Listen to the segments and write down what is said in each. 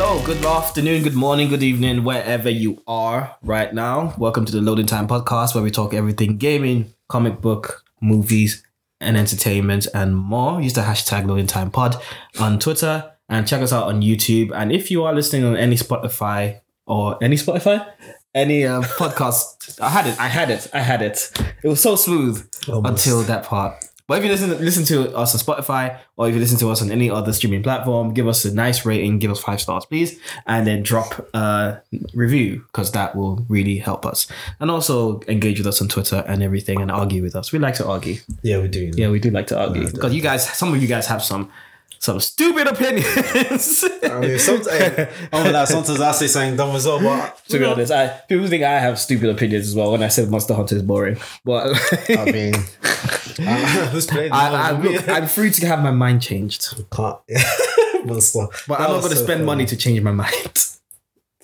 Hello, good afternoon, good morning, good evening, wherever you are right now. Welcome to the Loading Time Podcast, where we talk everything gaming, comic book, movies, and entertainment, and more. Use the hashtag Loading Time Pod on Twitter and check us out on YouTube. And if you are listening on any Spotify or any Spotify, any uh, podcast, I had it, I had it, I had it. It was so smooth Almost. until that part. But if you listen listen to us on Spotify or if you listen to us on any other streaming platform, give us a nice rating, give us five stars, please, and then drop a review because that will really help us. And also engage with us on Twitter and everything and argue with us. We like to argue. Yeah, we do. Yeah, we do like to argue because you guys, some of you guys have some some stupid opinions. I mean, sometimes, I'm like, sometimes I say something dumb as well, but to be honest, I people think I have stupid opinions as well when I said Monster Hunter is boring, but. I mean, who's playing? I, I, look, I'm free to have my mind changed. can't. Monster. But I'm not going to spend money to change my mind.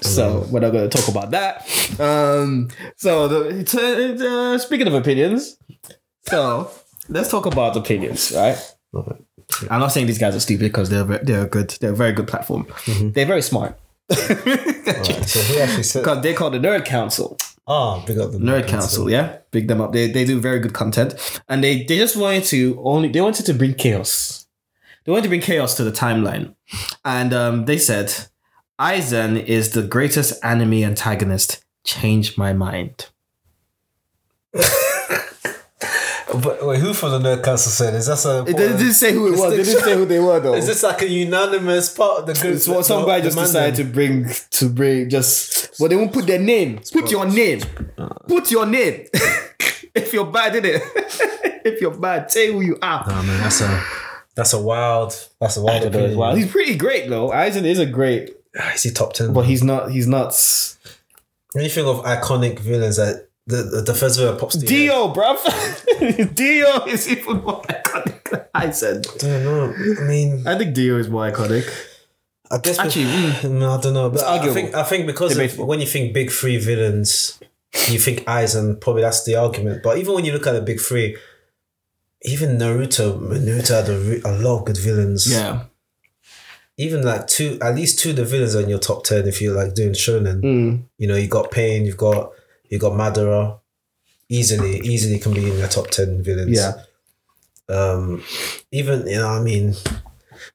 So we're not going to talk about that. Um, so the, it's, uh, uh, speaking of opinions, so let's talk about opinions, right? I'm not saying these guys are stupid because they're they're good. They're a very good platform. They're very smart So who actually said? because they're called the Nerd Council. Oh, big up the Nerd Council, yeah, big them up. They they do very good content, and they they just wanted to only they wanted to bring chaos. They wanted to bring chaos to the timeline, and um, they said, "Aizen is the greatest anime antagonist." Change my mind. But wait, who from the Nerd Council said? Is that a? It didn't say who it was. They didn't say who they were though. Is this like a unanimous part of the group? It's what some guy just decided to bring to bring just well they won't put their name. Put your name. Put your name. if you're bad, in it. if you're bad, say who you are. Oh man, that's a that's a wild. That's a wild opinion. Wow, he's pretty great though. Aizen is a great, ah, Is he top ten? but he's not. He's not. s- when you think of iconic villains, that the the, the first that pops to Dio, bruv. Dio is even more iconic than Aizen. I don't know. I mean, I think Dio is more iconic. I guess Actually, mm, No, I don't know, but I think I think because of, when you think big three villains, you think Aizen. Probably that's the argument. But even when you look at the big three, even Naruto, Naruto had a, a lot of good villains. yeah. Even like two, at least two of the villains are in your top ten if you're like doing shonen. Mm. You know, you got Pain, you've got you got Madara. Easily, easily can be in the top ten villains. Yeah. Um, even you know, I mean,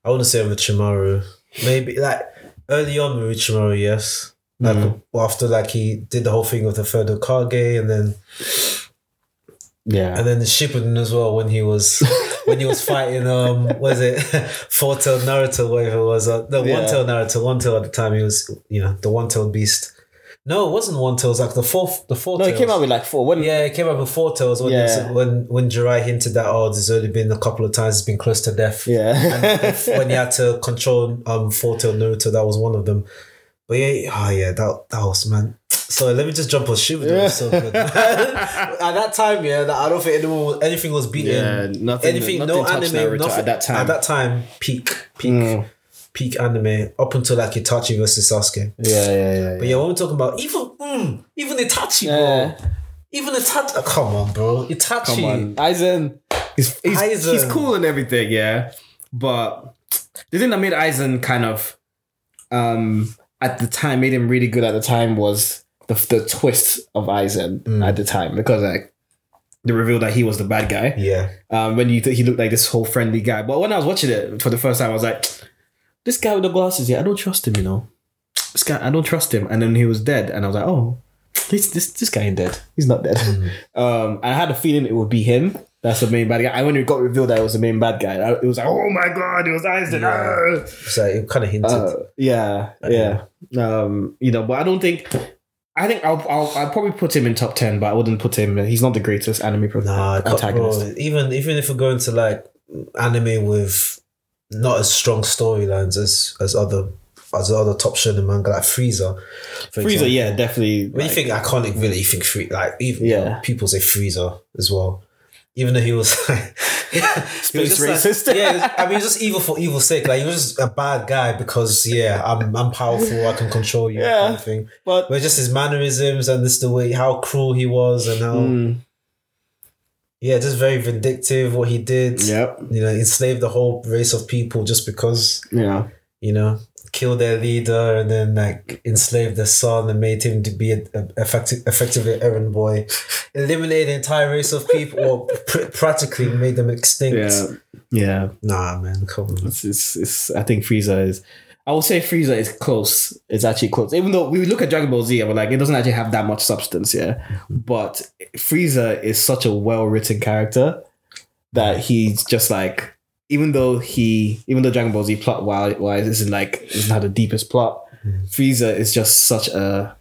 I wouldn't say Orochimaru. Maybe like early on with Orochimaru, yes. Like Mm. after like he did the whole thing with the third Kage, and then Yeah. and then the Shippuden as well when he was when he was fighting um was it four tail Naruto whatever it was uh, the Yeah. one tail Naruto one tail at the time he was you know the one tail beast. No, it wasn't one tail. It was like the fourth the four. no, he tails. came out with like four. When, Yeah, it came out with four tails when Yeah. when when Jirai hinted that oh, there's only been a couple of times he's been close to death. Yeah. when he had to control um four tail Naruto, that was one of them. But yeah, oh yeah, that that was man. So let me just jump on Shippuden. It was so good. At that time, yeah, that- I don't think anyone was, anything was beating. Yeah, nothing- anything, nothing no anime, Naruto nothing at that time. At that time, peak, peak, Mm. Peak anime up until like Itachi versus Sasuke. yeah, yeah, yeah. But yeah, when we're talking about even mm, even Itachi, Yeah. bro. Even Itachi, oh, come on, bro. Itachi. Come on, Aizen. He's he's, Aizen. he's cool and everything, yeah. But the thing that made Aizen kind of, um, at the time made him really good at the time was the the twist of Aizen Mm. at the time because like the reveal that he was the bad guy. Yeah. Um, when you th- he looked like this whole friendly guy, but when I was watching it for the first time, I was like, this guy with the glasses, yeah, I don't trust him, you know. This guy, I don't trust him. And then he was dead, and I was like, oh, this this this guy ain't dead. He's not dead. Um, I had a feeling it would be him. That's the main bad guy. And when it got revealed that it was the main bad guy, I- it was like, oh my god, it was Einstein. Yeah. So it kind of hinted. Uh, yeah, yeah. Um, you know, but I don't think. I think I'll, I'll I'll probably put him in top ten, but I wouldn't put him. He's not the greatest anime pro- nah, antagonist. bro, even even if we're going to like anime with not as strong storylines as as other as other top shonen manga like Frieza. for Frieza, example. yeah, definitely. When like- you think iconic villain, you think Free like even Yeah. people say Frieza as well. Even though he was like he was just like- racist. yeah, was- I mean, just evil for evil's sake. Like he was just a bad guy because yeah, I'm I'm powerful. I can control you. Yeah. kind of thing. but But just his mannerisms and just the way how cruel he was and how mm, yeah, just very vindictive. What he did, yep, you know, enslaved the whole race of people just because yeah, you know killed their leader and then like enslaved their son and made him to be a, a effective, effectively an errand boy, eliminated the entire race of people, or pr- practically made them extinct. Yeah, yeah. Nah, man, come on. It's, it's, it's, I think Frieza is. I would say Frieza is close. It's actually close. Even though we look at Dragon Ball Z and we're like, it doesn't actually have that much substance, yeah. Mm-hmm. But Frieza is such a well written character that he's just like, even though he, even though Dragon Ball Z plot wise isn't like, have the deepest plot, mm-hmm. Frieza is just such a.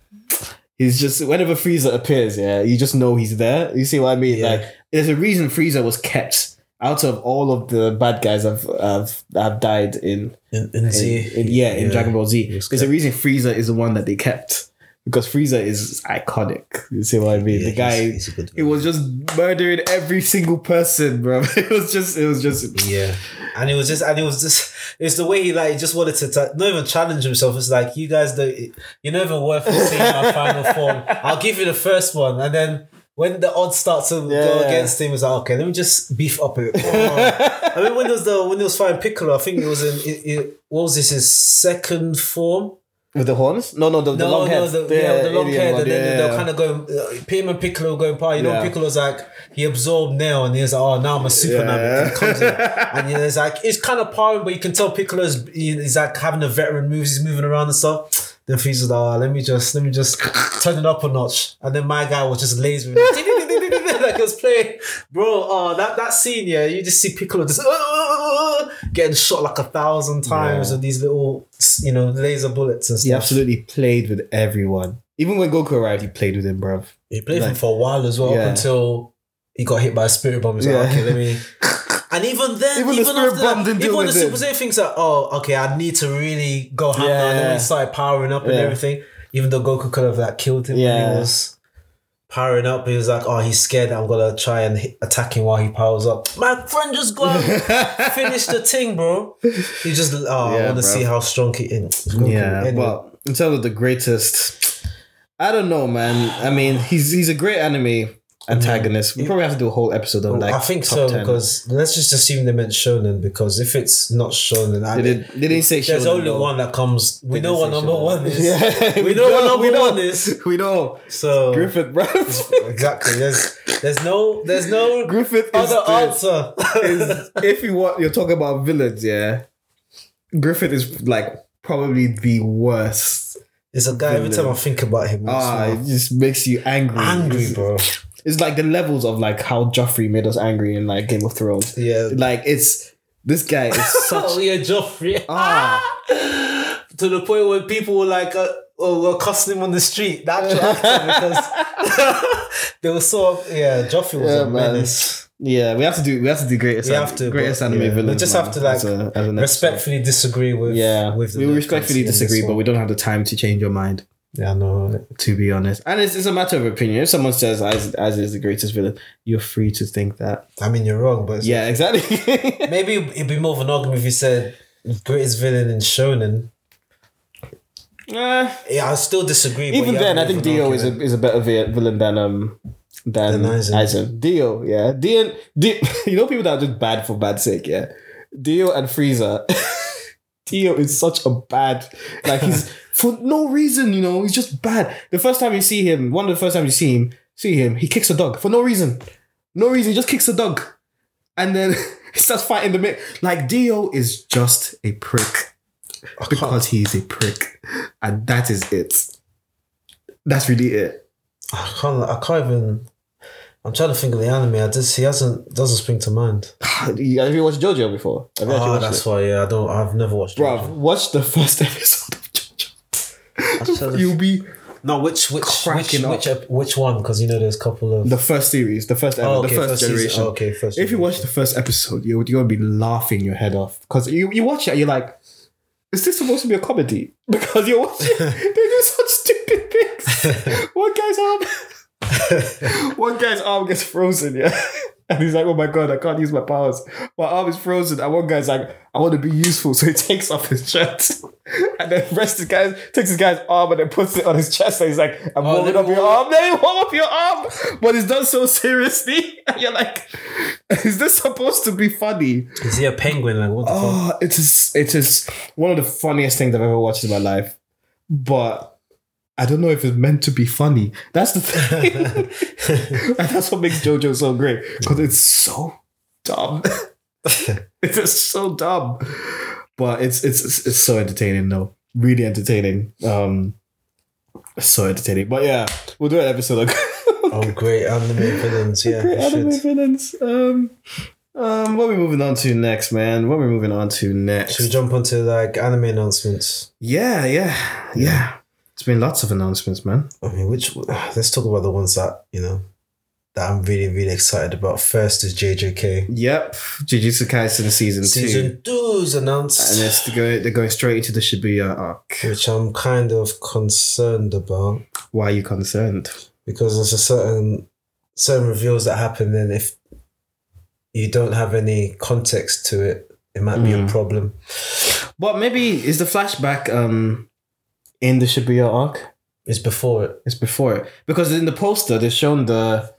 He's just whenever Frieza appears, yeah, you just know he's there. You see what I mean? Yeah. Like, there's a reason Frieza was kept out of all of the bad guys have have, have died in In, in in, Z, in- yeah, in Dragon Ball Z. There's a reason Frieza is the one that they kept because Frieza is iconic. You see what I mean? Yeah, the guy, he's- he's it was just murdering every single person, bro. It was just, it was just, Yeah, and it was just, and it was just, it's the way he like just wanted to ta- not even challenge himself. It's like you guys don't, you're not even worth seeing my final form. I'll give you the first one, and then when the odds start to go Yeah. against him, it's like okay, let me just beef up it. Oh. I mean, when it was the when it was fighting Piccolo, I think it was in it, it, what was this his second form? with the horns. No, no, the, the long no, head. the, yeah, the long alien head, one, and then yeah, they're yeah. kind of going. Uh, Pim and Piccolo going apart. You know, Yeah. Piccolo's like he absorbed Nail, and he's like, "Oh, now I'm a super Yeah. Namek." He comes in, and you know, it's like it's kind of powering, but you can tell Piccolo's he- he's like having a veteran moves. He's moving around and stuff. Then Frieza's like, oh, "Let me just, let me just turn it up a notch." And then my guy was just lazy. like he was playing, bro. Oh, that that scene, yeah. You just see Piccolo just getting shot like a thousand times Yeah. with these little, you know, laser bullets and stuff. He absolutely played with everyone. Even when Goku arrived, he played with him, bruv. He played Like- him for a while as well, Yeah. up until he got hit by a spirit bomb. He's like, okay, let me. And even then, Even even, the after bomb that, didn't even the Super. Saiyan thinks that, oh, okay, I need to really go ham now. And then Yeah. he started powering up and Yeah. everything, even though Goku could have like killed him when Yeah. he was powering up, he was like, oh, he's scared. I'm gonna try and hit, attack him while he powers up. My friend just go finish the thing, bro. He just, oh, I want to see how strong he is. Goku. Yeah, Anyway. well, in terms of the greatest, I don't know, man. I mean, he's he's a great anime antagonist. We probably have to do a whole episode on like I think so 10. because let's just assume they meant shonen because if it's not shonen, I they, did, they didn't say there's shonen, only though. one that comes. We know what number shonen. one is. Yeah, we know what number we know. one is. We know So Griffith, bro. exactly, there's there's no there's no Griffith other the- answer. is if you want, you're talking about villains, yeah. Griffith is like probably the worst. it's a guy. Every time I think about him, Ah, it just makes you angry. angry, bro. It's like the levels of like how Joffrey made us angry in like Game of Thrones. Yeah. Like it's this guy is such oh yeah, Joffrey. ah to the point where people were like, uh, oh, were cussing him on the street. The actual actor because they were so yeah. Joffrey was Yeah, a man. menace. yeah. We have to do we have to do greatest We have to, greatest but, anime yeah. We just man, have to, like, as a- as. Respectfully disagree with Yeah, with the we respectfully disagree, but we don't have the time to change your mind. Yeah no To be honest, and it's, it's a matter of opinion. If someone says as as is the greatest villain, you're free to think that. I mean you're wrong, but Yeah, exactly. maybe it'd be more of an argument if you said greatest villain in Shonen. Eh, Yeah, I still disagree. even then, I think Dio is a is a better villain than um than Than Aizen. Aizen. Dio, yeah, Dio, Dio. You know people that are just bad for bad sake, yeah. Dio and Frieza. Dio is such a bad, like he's for no reason, you know, he's just bad. The first time you see him, one of the first times you see him, see him, he kicks a dog for no reason, no reason, he just kicks a dog, and then he starts fighting the mate. Like Dio is just a prick because he's a prick, and that is it. That's really it. I can't. I can't even. I'm trying to think of the anime. I just he hasn't doesn't spring to mind. Have you watched JoJo before? Have Oh, that's it? why. Yeah, I don't. I've never watched. It. watch the first episode JoJo. You'll be No, which which Cracking which up. which, which one? Because you know there's a couple of. the first series, the first ever, oh, okay, the first, season. generation. Oh, okay, first. If you watch the first episode, you're, you're gonna be laughing your head off because you, you watch it and you're like, is this supposed to be a comedy? Because you're watching, they do such stupid things. one guy's arm, one guy's arm gets frozen. Yeah, And he's like, oh my god, I can't use my powers. My arm is frozen. And one guy's like, I want to be useful. So he takes off his shirt. And then the rest of the guys takes his guy's arm and then puts it on his chest. And he's like, I'm Oh, warming up me your arm. Then he warm up your arm. But he's done so seriously. And you're like, is this supposed to be funny? Is he a penguin? Like what the fuck? Oh, it is it is one of the funniest things I've ever watched in my life. But I don't know if it's meant to be funny. That's the thing. and that's what makes JoJo so great. Because it's so dumb. it's just so dumb. But it's it's it's, it's so entertaining though. Really entertaining. Um so entertaining. But yeah, we'll do an episode. oh, great anime villains. Yeah, Great anime should. villains. Um, um, what are we moving on to next, man? What are we moving on to next? Should we jump onto like anime announcements? Yeah, yeah, yeah. It's been lots of announcements, man. I mean, which let's talk about the ones that you know that I'm really really excited about. First is JJK. Yep, Jujutsu Kaisen season, two, Season two is announced, and it's to go. They're going straight into the Shibuya arc. which I'm kind of concerned about Why are you concerned? because there's a certain certain reveals that happen, and if you don't have any context to it, it might be a Mm. problem. But maybe is the flashback um in the Shibuya arc? It's before it. It's before it because in the poster they've shown the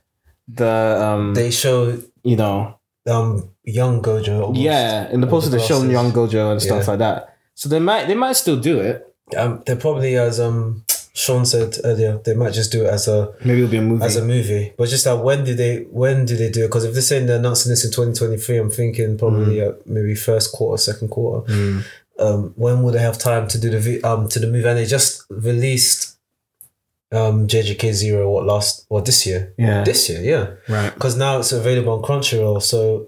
the um They show you know um young Gojo. Almost. yeah in the poster the shown young Gojo and stuff Yeah. like that. So they might they might still do it. Um, they probably as um Sean said earlier, they might just do it as a Maybe it'll be a movie. as a movie. But just that when do they when do they do it? Because if they're saying they're announcing this in twenty twenty three, I'm thinking probably uh, maybe first quarter, second quarter. Mm. Um, when would they have time to do the um to the movie? And they just released um JJK Zero what last or this year? Yeah. This year, yeah. Right. Because now it's available on Crunchyroll, so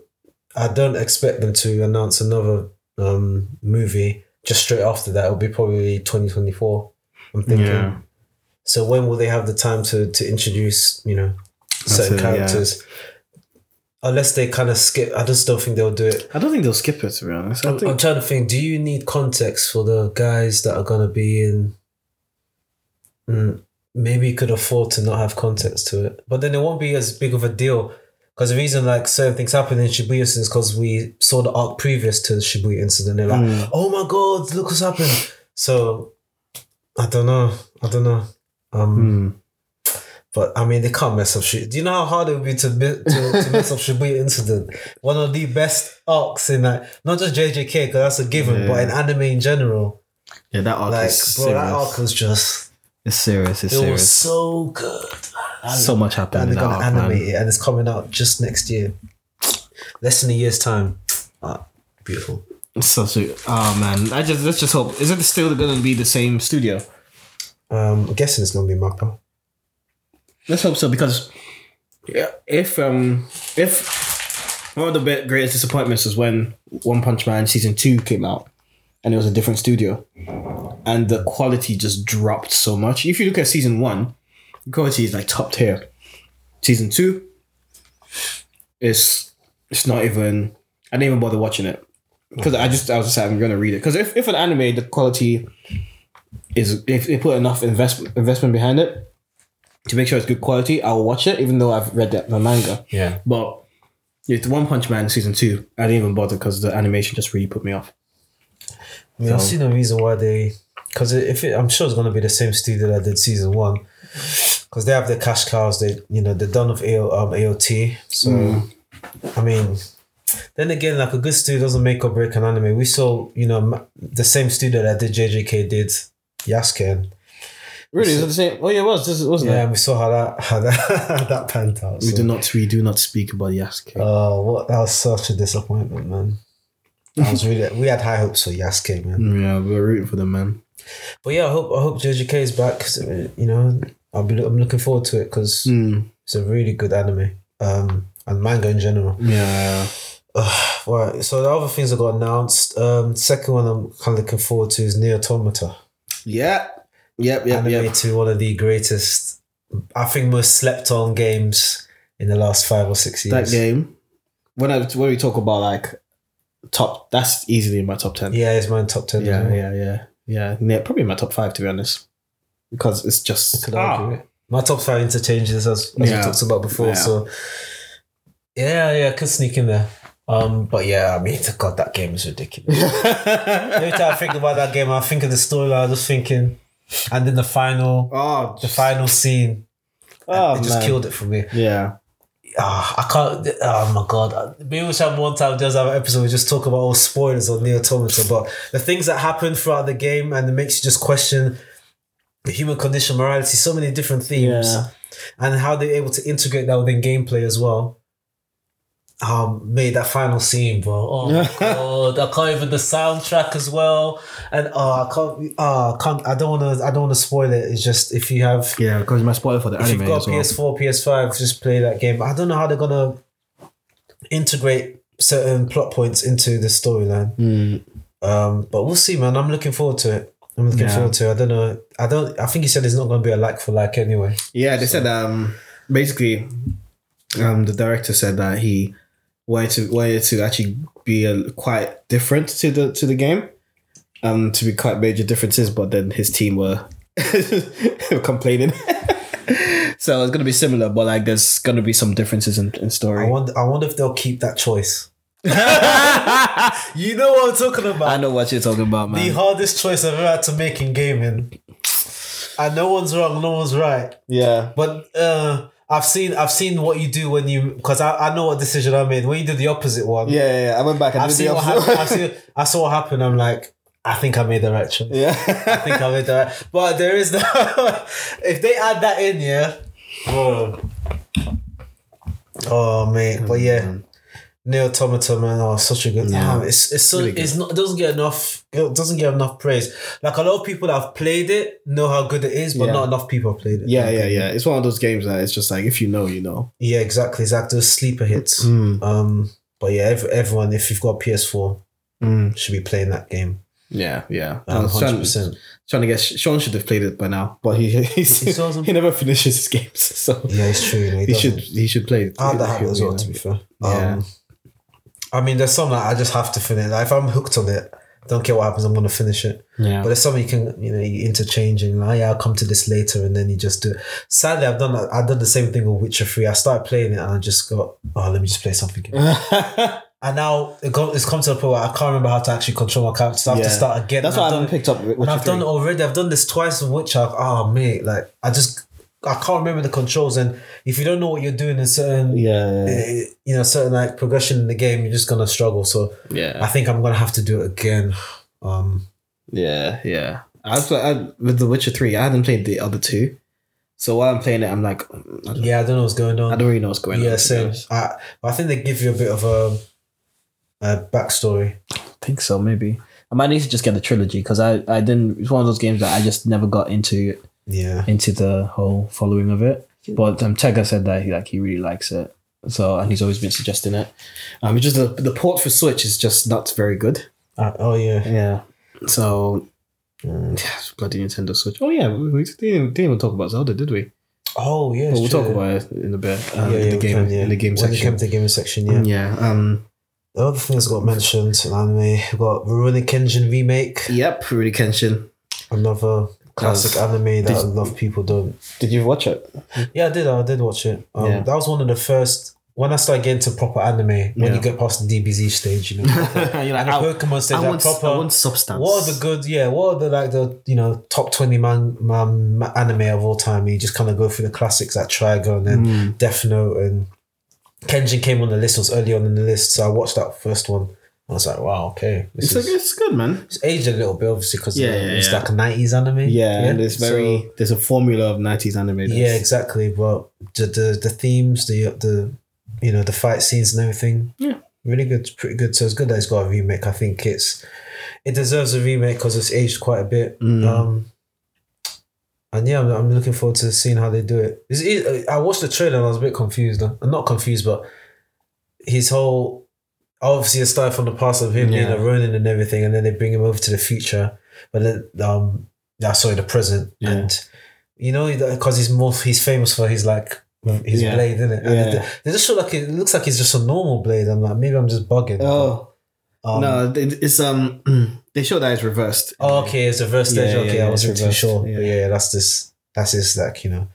I don't expect them to announce another um movie just straight after that. It'll be probably twenty twenty four. I'm thinking. Yeah. So when will they have the time to to introduce you know certain it, yeah. characters? Unless they kind of skip, I just don't think they'll do it. I don't think they'll skip it to be honest. I'm, I'm trying to think. Do you need context for the guys that are gonna be in? Mm, maybe you could afford to not have context to it, but then it won't be as big of a deal. Because the reason like certain things happen in Shibuya is because we saw the arc previous to the Shibuya incident. They're like, Mm. oh my god, look what's happened. So I don't know. I don't know. Um, Hmm. but I mean, they can't mess up shit. Do you know how hard it would be to to, to mess up Shibuya incident? One of the best arcs in that, not just JJK, because that's a given, Yeah. but in anime in general. yeah, that arc Like, is bro, serious. that arc was just it's serious. It's it was serious. so good. man. so much happened and they're gonna arc, animate man. it, and it's coming out just next year, less than a year's time. Ah, beautiful. It's so sweet. Oh man, I just let's just hope. Is it still going to be the same studio? Um, I'm guessing it's gonna be Mappa. Let's hope so because yeah, if um if one of the greatest disappointments was when One Punch Man season two came out and it was a different studio and the quality just dropped so much. If you look at season one, the quality is like top tier. Season two it's it's not even. I didn't even bother watching it because I just I was just like, I'm gonna read it because if, if an anime the quality is if they put enough investment investment behind it to make sure it's good quality, I'll watch it even though I've read the, the manga. Yeah. But it's One Punch Man season two. I didn't even bother because the animation just really put me off. I mean, I see no reason why they, because if it, I'm sure it's gonna be the same studio that did season one, because they have the cash cows. They, you know, they're done with AO, um, AOT. So, Mm. I mean, then again, like a good studio doesn't make or break an anime. We saw, you know, the same studio that did JJK did Yasuke. Really, is it the same? Oh yeah, it was. This wasn't Yeah, it? and we saw how that how that how that panned out. We so- do not. We do not speak about Yasuke. Oh, what that was such a disappointment, man. I was really we had high hopes for Yasuke, man. yeah, we were rooting for them, man. But yeah, I hope I hope JJK is back. 'cause, uh, you know, I'll be I'm looking forward to it because Mm. it's a really good anime. Um, and manga in general. Yeah. Right. So the other things that got announced. Um, second one I'm kind of looking forward to is NieR Automata. Yeah. Yep. Yep. anime Yep. to one of the greatest, I think, most slept on games in the last five or six years. That game. When I when we talk about like top, that's easily in my top ten. Yeah, it's my top ten. Yeah. well. Yeah. Yeah. Yeah. Yeah. Probably my top five to be honest, because it's just Could argue ah, it. My top five interchanges, as, as Yeah. we talked about before. Yeah. So Yeah, yeah, could sneak in there. Um, but yeah, I mean, to God, that game is ridiculous. Every time I think about that game, I think of the storyline. I was thinking, and then the final, oh, the final scene, oh, it just man. killed it for me. Yeah. Ah, I can't. Oh my god! Maybe we should have one time just have an episode. We just talk about all spoilers on NieR Automata, but the things that happen throughout the game and it makes you just question the human condition, morality, so many different themes, Yeah. and how they're able to integrate that within gameplay as well. Um, made that final scene, bro. Oh my god! I can't even the soundtrack as well, and oh, I can't. I can't. I don't want to. I don't want to spoil it. It's just if you have Yeah, because my spoiler for the if anime If you've got. PS4, PS5, just play that game. I don't know how they're gonna integrate certain plot points into the storyline. Mm, Um, but we'll see, man. I'm looking forward to it. I'm looking Yeah. forward to it. I don't know. I don't. I think he said it's not gonna be a like for like anyway. Yeah, they said um basically um the director said that he wanted to wanted to actually be a, quite different to the to the game. Um to be quite major differences, but then his team were complaining. so it's gonna be similar, but like there's gonna be some differences in, in story. I wonder. I wonder if they'll keep that choice. You know what I'm talking about. I know what you're talking about, man. the hardest choice I've ever had to make in gaming. And no one's wrong, no one's right. Yeah. But uh, I've seen I've seen what you do when you because I, I know what decision I made when you do the opposite one. Yeah, yeah, yeah. I went back and I've did seen the what happened. I've seen, I saw what happened. I'm like, I think I made the right choice. yeah. I think I made the right. But there is no. if they add that in, yeah. Oh, oh mate, but yeah. Mm-hmm. NieR Automata, man, oh, such a good. Yeah. It's it's so Really it's not it doesn't get enough it doesn't get enough praise. Like a lot of people that have played it know how good it is, but Yeah. not enough people have played it. Yeah, yeah, yeah. It's one of those games that it's just like if you know, you know. Yeah, exactly. It's like those sleeper hits. Mm. Um, but yeah, ev- everyone, if you've got PS4, Mm. should be playing that game. Yeah, yeah. Um, hundred trying, percent. trying to get Sean should have played it by now, but he he's, He doesn't- he never finishes his games, so Yeah, it's true. You know, he he should he should play it. I have that habit as well. To be fair. Yeah. Um, I mean, there's some that I just have to finish. Like, if I'm hooked on it, don't care what happens, I'm gonna finish it. Yeah, But there's something you can, you know, you interchange and like, yeah, I'll come to this later, and then you just do. it. Sadly, I've done. I've done the same thing with Witcher Three. I started playing it and I just got, oh, let me just play something. And now it got, it's come to the point where I can't remember how to actually control my character. So I have Yeah. to start again. that's And why I I've haven't done, picked up. Witcher and I've done it already. I've done this twice with Witcher. Oh mate, like I just I can't remember the controls, and if you don't know what you're doing in certain, Yeah, eh, you know, certain like progression in the game, you're just gonna struggle. So yeah, I think I'm gonna have to do it again. Um, yeah, yeah. I was like, I, with The Witcher Three. I hadn't played the other two, so while I'm playing it, I'm like, I yeah, I don't know what's going on. I don't really know what's going on. yeah, to same. honest. I, I think they give you a bit of a, a backstory. I think so. Maybe I might need to just get the trilogy because I I didn't. It's one of those games that I just never got into Yeah, into the whole following of it. But um, Tega said that he like he really likes it. So and he's always been suggesting it. Um, it's just the the port for Switch is just not very good. Uh, oh yeah, Yeah. So mm, yeah, it's bloody Nintendo Switch. Oh yeah, we, we didn't, didn't even talk about Zelda, did we? oh yeah. But we'll it's talk about it in a bit. Um, yeah, in yeah, the game can, yeah. in the game when it section. came to the gaming section, yeah. yeah. Um. The other things got mentioned in anime. We got Rurouni Kenshin remake, Yep. Rurouni Kenshin. another classic anime that Did- a lot of people don't. Did you watch it? Yeah, I did. I did watch it. Um, Yeah. That was one of the first when I started getting to proper anime. When Yeah. you get past the DBZ stage, you know, You're like, and the I, Pokemon stage, I, want, proper. I want substance. what are the good? Yeah, what are the like the you know top twenty man, man anime of all time? You just kind of go through the classics like Trigun and Mm. Death Note and Kenshin came on the list. Was early on in the list, so I watched that first one. I was like, wow, okay, this It's, is, like, it's good, man. it's aged a little bit obviously because Yeah, uh, yeah, it's yeah. like a nineties anime. Yeah, and it's so- very there's a formula of nineties anime. that's- yeah, exactly. But the, the the themes, the the you know the fight scenes and everything, Yeah. really good, pretty good. So it's good that it's got a remake. I think it's it deserves a remake because it's aged quite a bit. Mm. Um, and yeah, I'm, I'm looking forward to seeing how they do it. It. I watched the trailer and I was a bit confused. I'm not confused, but his whole obviously it started from the past of him being a Ronin and everything, and then they bring him over to the future. But then, um, yeah, sorry, the present, Yeah. and you know, because he's more he's famous for his like his Yeah. blade, isn't it? And Yeah. they, just show like it looks like it's just a normal blade. I'm like, maybe I'm just bugging. Oh Um, no, it's um they show that it's reversed. Oh, okay, it's reverse stage. Yeah, yeah, okay, yeah, I wasn't too reversed, sure. yeah. But yeah, that's this. That's his like you know.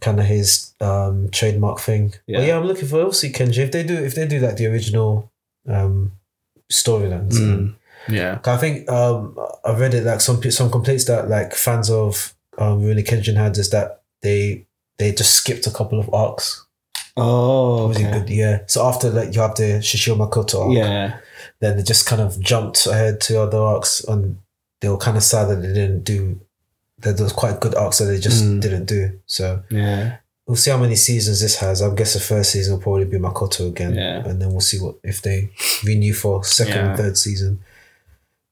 Kind of his um trademark thing. Yeah. But yeah, I'm looking for also Kenji. If they do, if they do like the original um storylines. Mm. Yeah. I think um I read it like some some complaints that like fans of um Rurouni Kenshin had is that they they just skipped a couple of arcs. Oh, Was it good? Yeah. So after like you have the Shishio Makoto arc, Yeah. then they just kind of jumped ahead to other arcs and they were kind of sad that they didn't do there was quite good arcs that they just Mm. didn't do. So Yeah. we'll see how many seasons this has. I guess the first season will probably be Makoto again. Yeah. And then we'll see what if they renew for second Yeah. and third season.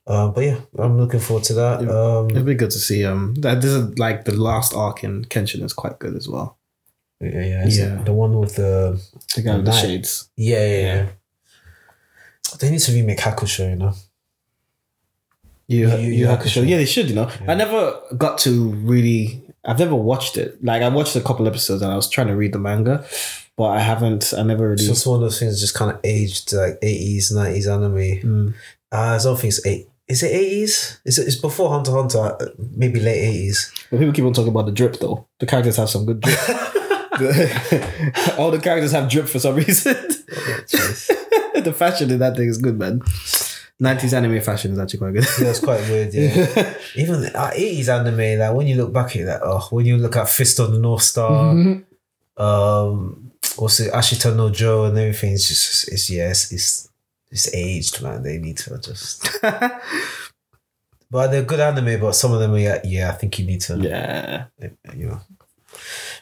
Uh, but yeah, I'm looking forward to that. Um, It'd be good to see. Um, that this is like the last arc in Kenshin is quite good as well. yeah, yeah, Yeah. the one with the The guy with the shades. yeah, yeah, yeah. Yeah. They need to remake Hakusho, you know. You, Yu- you, Yu have to show. Hakusho. Yeah, they should. You know, Yeah. I never got to really. I've never watched it. Like I watched a couple episodes and I was trying to read the manga, but I haven't. I never It's really. just one of those things just kind of aged like 80s, 90s anime. Mm. Uh, I don't think it's eight. Is it 80s? Is it? It's before Hunter x Hunter, uh, maybe late 80s. But people keep on talking about the drip though. The characters have some good drip. All the characters have drip for some reason. the fashion in that thing is good, man. 90s anime fashion is actually quite good. Yeah, it's quite weird. Yeah, even uh, eighties anime. Like when you look back at that, like oh, when you look at Fist of the North Star, um, what's it, Ashita no Joe and everything. It's just, it's yes, it's it's aged, man. They need to just. But they're good anime, but some of them are yeah, yeah. I think you need to yeah. you know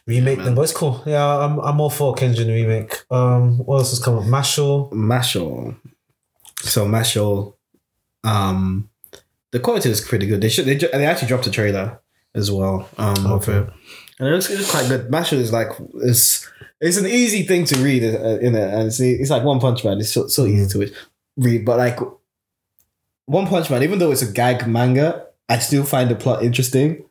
remake them. But it's cool. Yeah, I'm I'm all for Kenshin remake. Um, what else has come up? Mashle. Mashle. So Mashle, um, the quality is pretty good. They should they, they actually dropped a trailer as well. Um, of Okay. it. and it looks, it looks quite good. Mashle is like it's it's an easy thing to read uh, in it, and it's it's like One Punch Man. It's so so easy to read, but like One Punch Man, even though it's a gag manga, I still find the plot interesting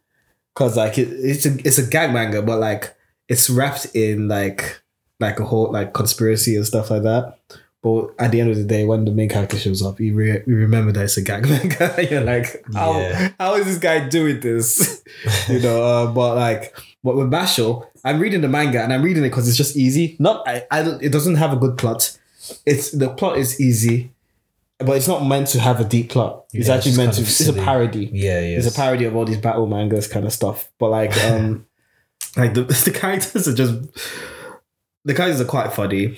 because like it, it's a it's a gag manga, but like it's wrapped in like like a whole like conspiracy and stuff like that. But at the end of the day, when the main character shows up, you, re- you remember that it's a gag manga. You're like, how, Yeah. how is this guy doing this? you know, uh, but like, but with Mashle, I'm reading the manga and I'm reading it because it's just easy. Not, I, I don't, it doesn't have a good plot. It's the plot is easy, but it's not meant to have a deep plot. It's Yeah, actually it's meant to. It's a parody. Yeah, yeah. It's a parody of all these battle mangas kind of stuff. But like, um, like the the characters are just the characters are quite funny.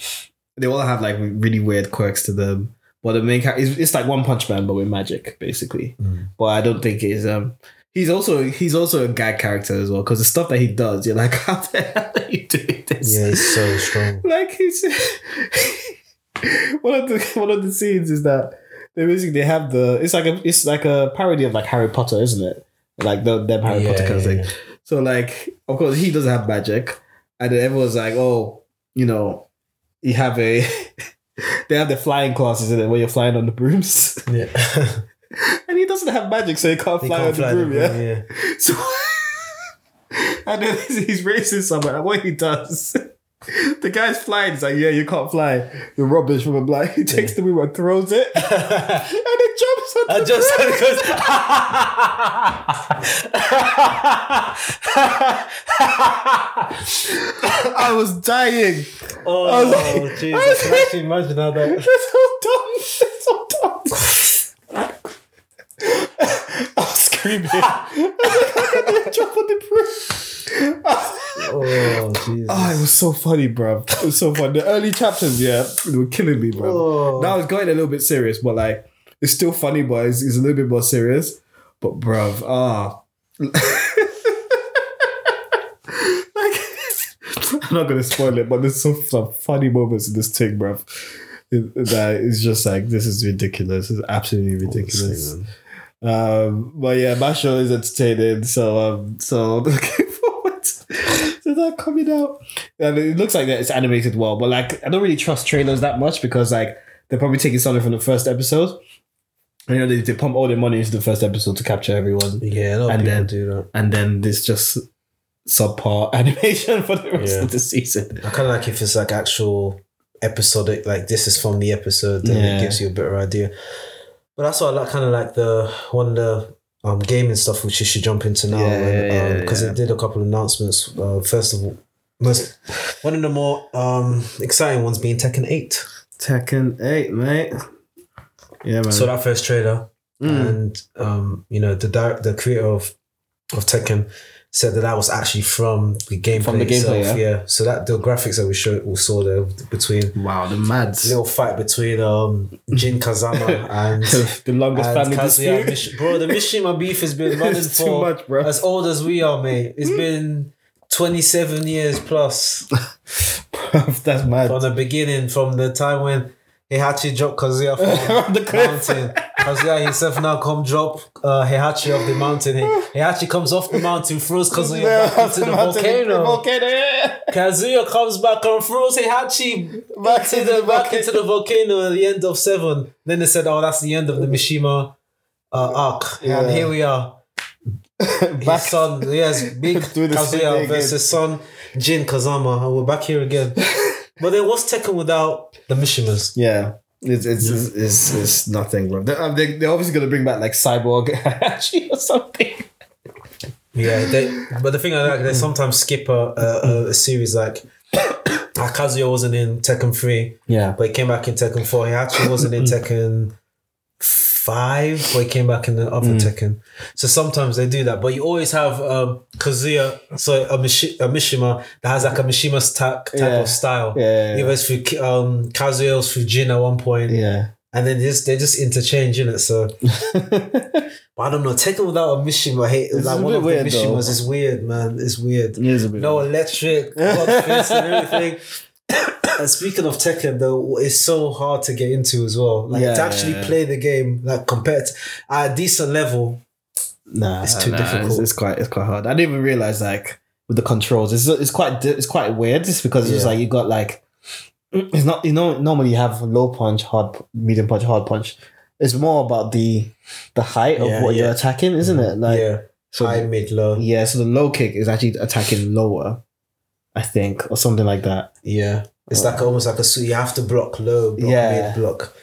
They all have like really weird quirks to them. But the main character it's, it's like One Punch Man, but with magic, basically. Mm. But I don't think it's um. He's also he's also a gag character as well because the stuff that he does, you're like, how the hell are you doing this? Yeah, he's so strong. like he's one of the one of the scenes is that they basically they have the it's like a it's like a parody of like Harry Potter, isn't it? Like the them Harry Yeah, Potter kind of yeah, thing. So like of course he doesn't have magic, and then everyone's like, oh, you know, you have a they have the flying classes in it where you're flying on the brooms, Yeah. and he doesn't have magic, so he can't He fly can't on fly the broom. yeah. yeah. So, and then he's racing someone. And what he does, the guy's flying. He's like, "Yeah, you can't fly. You're rubbish." From a blind, he takes the wheel and throws it, and it jumps on I the just I was dying. oh, I was oh, like- jeez, I was can like- actually imagine how that. That's so dumb. That's so dumb. I was screaming. I was like, "How can they jump on the broom?" Oh, Jesus. Oh, it was so funny, bro. It was so fun. The early chapters, yeah, they were killing me, bro. Oh. Now it's going a little bit serious, but like it's still funny, but it's, it's a little bit more serious. But bruv, ah. like I'm not gonna spoil it, but there's some, some funny moments in this thing, bruv. It, that it's just like this is ridiculous. It's absolutely ridiculous. Um, but yeah, Mashle is entertaining, so um, so I'm looking forward to that coming out. And it looks like that it's animated well, but like I don't really trust trailers that much because like they're probably taking something from the first episode. You know, they, they pump all their money into the first episode to capture everyone, Yeah, a lot of And people then- do that. and then there's just subpar animation for the rest Yeah. of the season. I kind of like if it's like actual episodic, like this is from the episode, then Yeah. it gives you a better idea. But that's why I like kind of like the one of the um gaming stuff, which you should jump into now, Yeah, yeah, yeah, because yeah. it did a couple of announcements. Uh, first of all, most one of the more um exciting ones being Tekken Eight. Tekken 8, mate. Yeah, man. So that first trailer, Mm. and um, you know the di- the creator of of Tekken said that that was actually from the gameplay. From the gameplay, itself, yeah. So that the graphics that we showed, we saw there between wow, the mads. little fight between um Jin Kazama and. the longest and family Kazuya dispute. Mish- bro, the Mishima beef has been running for much, bro. as old as we are, mate. It's been twenty seven years plus That's mad. from the beginning, from the time when Heihachi dropped Kazuya from The mountain. Kazuya himself now come drop uh, Heihachi off the mountain. He- Heihachi comes off the mountain, throws Kazuya back into the volcano. volcano. Kazuya comes back and throws Heihachi Back into the back into the volcano at the end of seven. Then they said, "Oh, that's the end of the Mishima uh, arc," Yeah. and here we are. Back. His son, yes, big Kazuya versus son Jin Kazama, and we're back here again. but then what's Tekken without the Mishimas? Yeah. It's, it's, it's, it's, it's nothing, bro. They're, um, they, they're obviously going to bring back like Cyborg Hachi or something. Yeah, they, but the thing I like, they sometimes skip a, a, a series like. like Kazuya wasn't in Tekken 3, Yeah. but he came back in Tekken 4. He actually wasn't in Tekken 5, but he came back in the other Tekken. So sometimes they do that, but you always have um, Kazuya, so a, Mishi, a Mishima that has like a Mishima's type, type Yeah. of style. Yeah. Either it's through um, Kazuya through Jin at one point, Yeah. and then they just, they just interchange in it. So, but I don't know, Tekken without a Mishima, hey, It's like one of the weird, though. Mishimas is weird, man. It's weird. It is No weird. electric, and everything. And speaking of Tekken, though, it's so hard to get into as well. Like Yeah, to actually yeah, play the game, like compared to, at a decent level. Nah, It's too nah, difficult. It's, it's quite it's quite hard. I didn't even realize like with the controls, it's it's quite it's quite weird. Just because it's Yeah. like you got like it's not you know normally you have low punch, hard medium punch, hard punch. It's more about the the height of what you're attacking, isn't it? Like yeah, so high, mid, low. yeah, so the low kick is actually attacking lower, I think, or something like that. Yeah, it's like almost like a so you have to block low, block Yeah. mid, block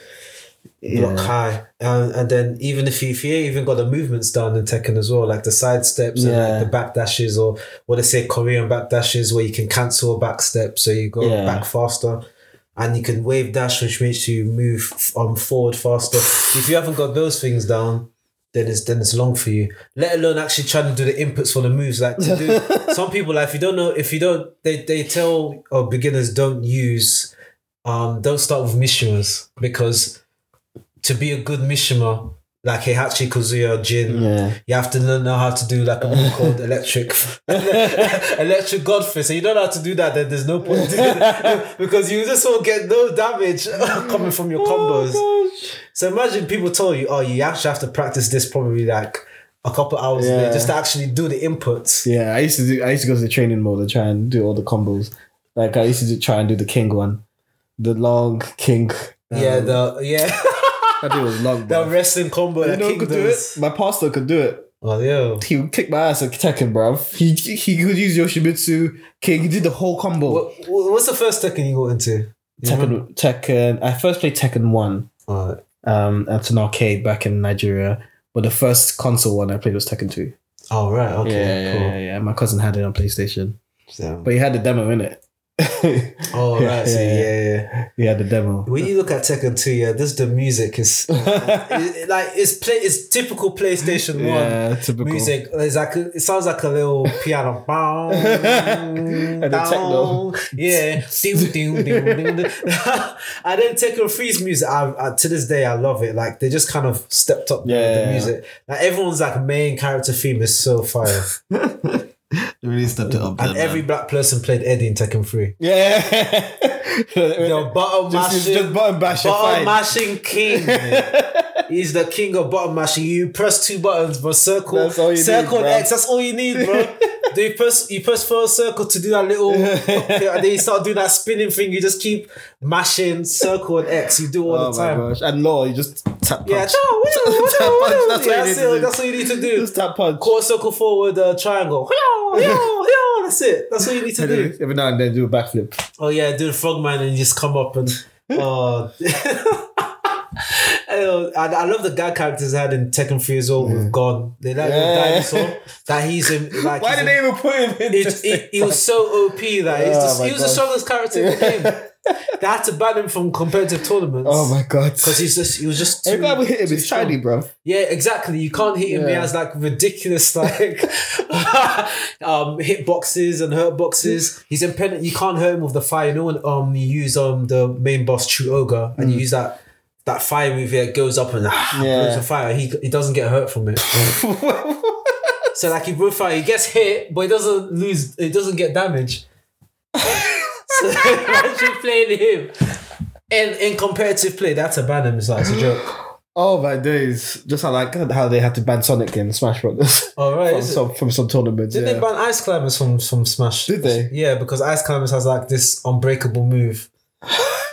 block Yeah. high, and and then even if you if you even got the movements done in Tekken as well, like the side steps and like the back dashes or what they say Korean back dashes where you can cancel a back step so you go Yeah. back faster. And you can wave dash, which makes you move um forward faster. if you haven't got those things down, then it's then it's long for you. Let alone actually trying to do the inputs for the moves. Like to do some people like if you don't know if you don't they they tell uh, beginners don't use um don't start with Mishimas because to be a good Mishima like Heihachi Kazuya Jin Yeah. you have to know how to do like a move called electric electric god fist. So you don't know how to do that, then there's no point because you just will get no damage coming from your combos. So imagine people told you, oh, you actually have to practice this probably like a couple hours a day just to actually do the inputs. Yeah, I used to do. I used to go to the training mode and try and do all the combos. Like I used to do, try and do the king one, the long king. um, Yeah, the yeah that dude was long. the Bro. wrestling combo you that know who King could do does. it? My pastor could do it. Oh yeah. He would kick my ass at Tekken, bro. He he could use Yoshimitsu King. He did the whole combo. What, what- what's the first Tekken you got into? You remember? Tekken, Tekken. I first played Tekken one. Alright. Um, at an arcade back in Nigeria. But the first console one I played was Tekken two. Oh right, okay, yeah, yeah, cool. yeah, yeah. My cousin had it on PlayStation, So- but he had the demo in it. Oh Yeah, right, so yeah, yeah, yeah. had the demo. When you look at Tekken 2, yeah, this the music is it- like it's play it's typical PlayStation One yeah, typical. music. It's like it sounds like a little piano. And the techno. yeah. And then Tekken 3's music, I, I, to this day, I love it. Like they just kind of stepped up Yeah. with the music. Like everyone's like main character theme is so fire, They really stepped it up. and every black person played Eddie in Tekken 3. yeah, Yo, bottom just, mashing, just button bash button mashing king. He's the king of button mashing. You press two buttons, bro. Circle, That's all you circle need. X. That's all you need, bro. Do you press you press first circle to do that little, and then you start doing that spinning thing. You just keep mashing circle and X. You do all Oh the time. gosh! And Law, you just tap Yeah, punch. wheel, wheel, Tap punch, that's what Yeah, you need that's, to it. do. that's what you need to do. Just tap punch. Quarter circle forward, uh, triangle. That's it. That's what you need to do. Every now and then do a backflip. Oh yeah, do the frogman and just come up and uh uh, I love the guy characters had in Tekken 3 as well with Gon. They like Yeah. the dinosaur that he's in. Like, Why he's did in- they even put him in? It, it, he was so OP that Oh my he was the strongest character in the game. They had to ban him from competitive tournaments. Oh my god! Because he's just he was just too, Every time we hit him, it's shiny, bro. Yeah, exactly. You can't hit him. He Yeah. has like ridiculous like um hit boxes and hurt boxes. He's impenetrable. You can't hurt him with the fire. You know when um you use um the main boss True Ogre and you use that that fire move that goes up and ah, Yeah. blows the fire. He he doesn't get hurt from it. so like he blows fire, he gets hit, but he doesn't lose. It doesn't get damage. so imagine playing him. In, in competitive play, that's a ban him. It's like it's a joke. oh my days! Just how like how they had to ban Sonic in Smash Brothers All right, from some from some tournaments. Did yeah. they ban Ice Climbers from from Smash? Did they? Yeah, because Ice Climbers has like this unbreakable move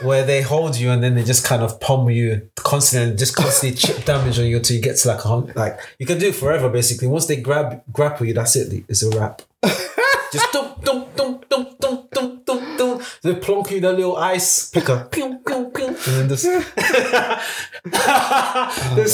where they hold you and then they just kind of pummel you constantly, and just constantly chip damage on you until you get to like a hundred. Like you can do it forever basically. Once they grab grapple you, that's it. It's a wrap. just dum dum dum dum dum dum dum dum. They plonk you the little ice picker, pew, pew, pew, and then just. there's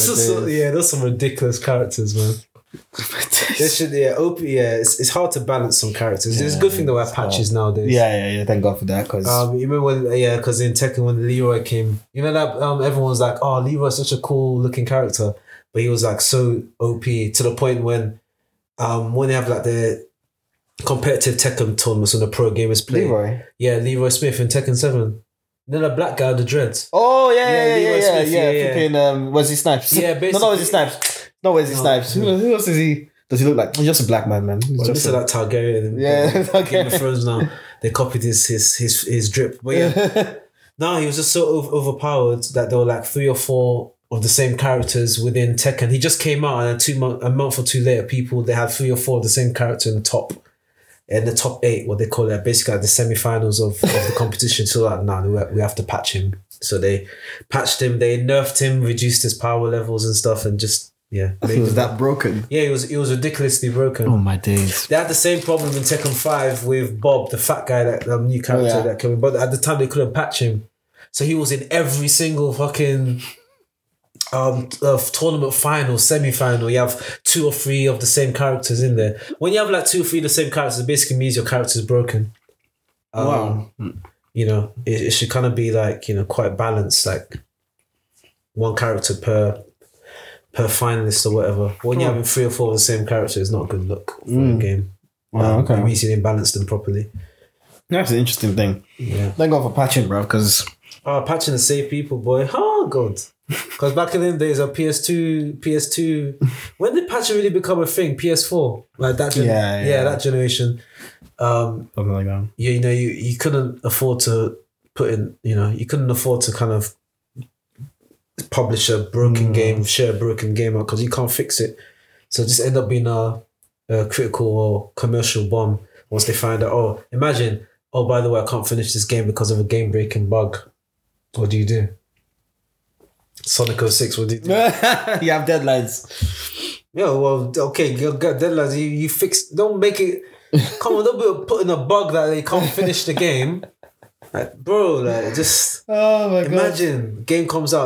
oh, just yeah, there's some ridiculous characters, man. This should yeah, OP yeah. It's, it's hard to balance some characters. it's a good thing that we have patches nowadays. yeah, yeah, yeah. Thank God for that because Um, you remember when yeah, because in Tekken when Leroy came, you know that um everyone was like, oh Leroy's such a cool looking character, but he was like so OP to the point when, um, when they have like the competitive Tekken tournaments when the pro gamers play. Leroy. Yeah, Leroy Smith in Tekken Seven. Then the black guy with the dreads. Oh yeah, Yeah, yeah, yeah, Leroy yeah, Smith, yeah. yeah, yeah. Flipping, um, Wesley Snipes. Yeah, no, basically- not Wesley Snipes. No Wesley. Snipes. Who, who else is he? Does he look like? He's just a black man, man. He's Well, just a- like Targaryen. Yeah, Game of Thrones now. They copied his his his his drip. But yeah. No, he was just so over- overpowered that there were like three or four of the same characters within Tekken. He just came out, and two month, a month or two later, people they had three or four of the same character in the top, in the top eight, what they call it, basically like the semi-finals of, of the competition. So like, nah, we, we have to patch him. So they patched him, they nerfed him, reduced his power levels and stuff, and just yeah, it was that broken. yeah, it was it was ridiculously broken. Oh my days. They had the same problem in Tekken 5 with Bob, the fat guy, that um, new character yeah. that came in. But at the time, they couldn't patch him. So he was in every single fucking um, uh, tournament final, semi final. You have two or three of the same characters in there. When you have like two or three of the same characters, it basically means your character is broken. Um, Wow. You know, it, it should kind of be like, you know, quite balanced, like one character per per finalist or whatever. When you're Hmm. having three or four of the same character, it's not a good look for Mm. a game. Wow, Um, okay. It means you didn't balance them properly. That's an interesting thing. Yeah. Thank God for patching, bro. Because Oh, patching to save people, boy. Oh, God. Because back in the days of PS2, PS2, when did patching really become a thing? PS4? Like that gen- Yeah, yeah, yeah. that generation. Um, something like that. you, you know, you, you couldn't afford to put in, you know, you couldn't afford to kind of publish a broken Mm. game, share a broken game out because you can't fix it. So just end up being a, a critical or commercial bomb once they find out. Oh, imagine, oh, by the way, I can't finish this game because of a game breaking bug. What do you do? Sonic 06, what do you do? you have deadlines. Yeah, well, okay, you got deadlines. You, you fix. Don't make it. Come on, don't be putting a bug that they can't finish the game. Like, bro, like just Oh my imagine game comes out.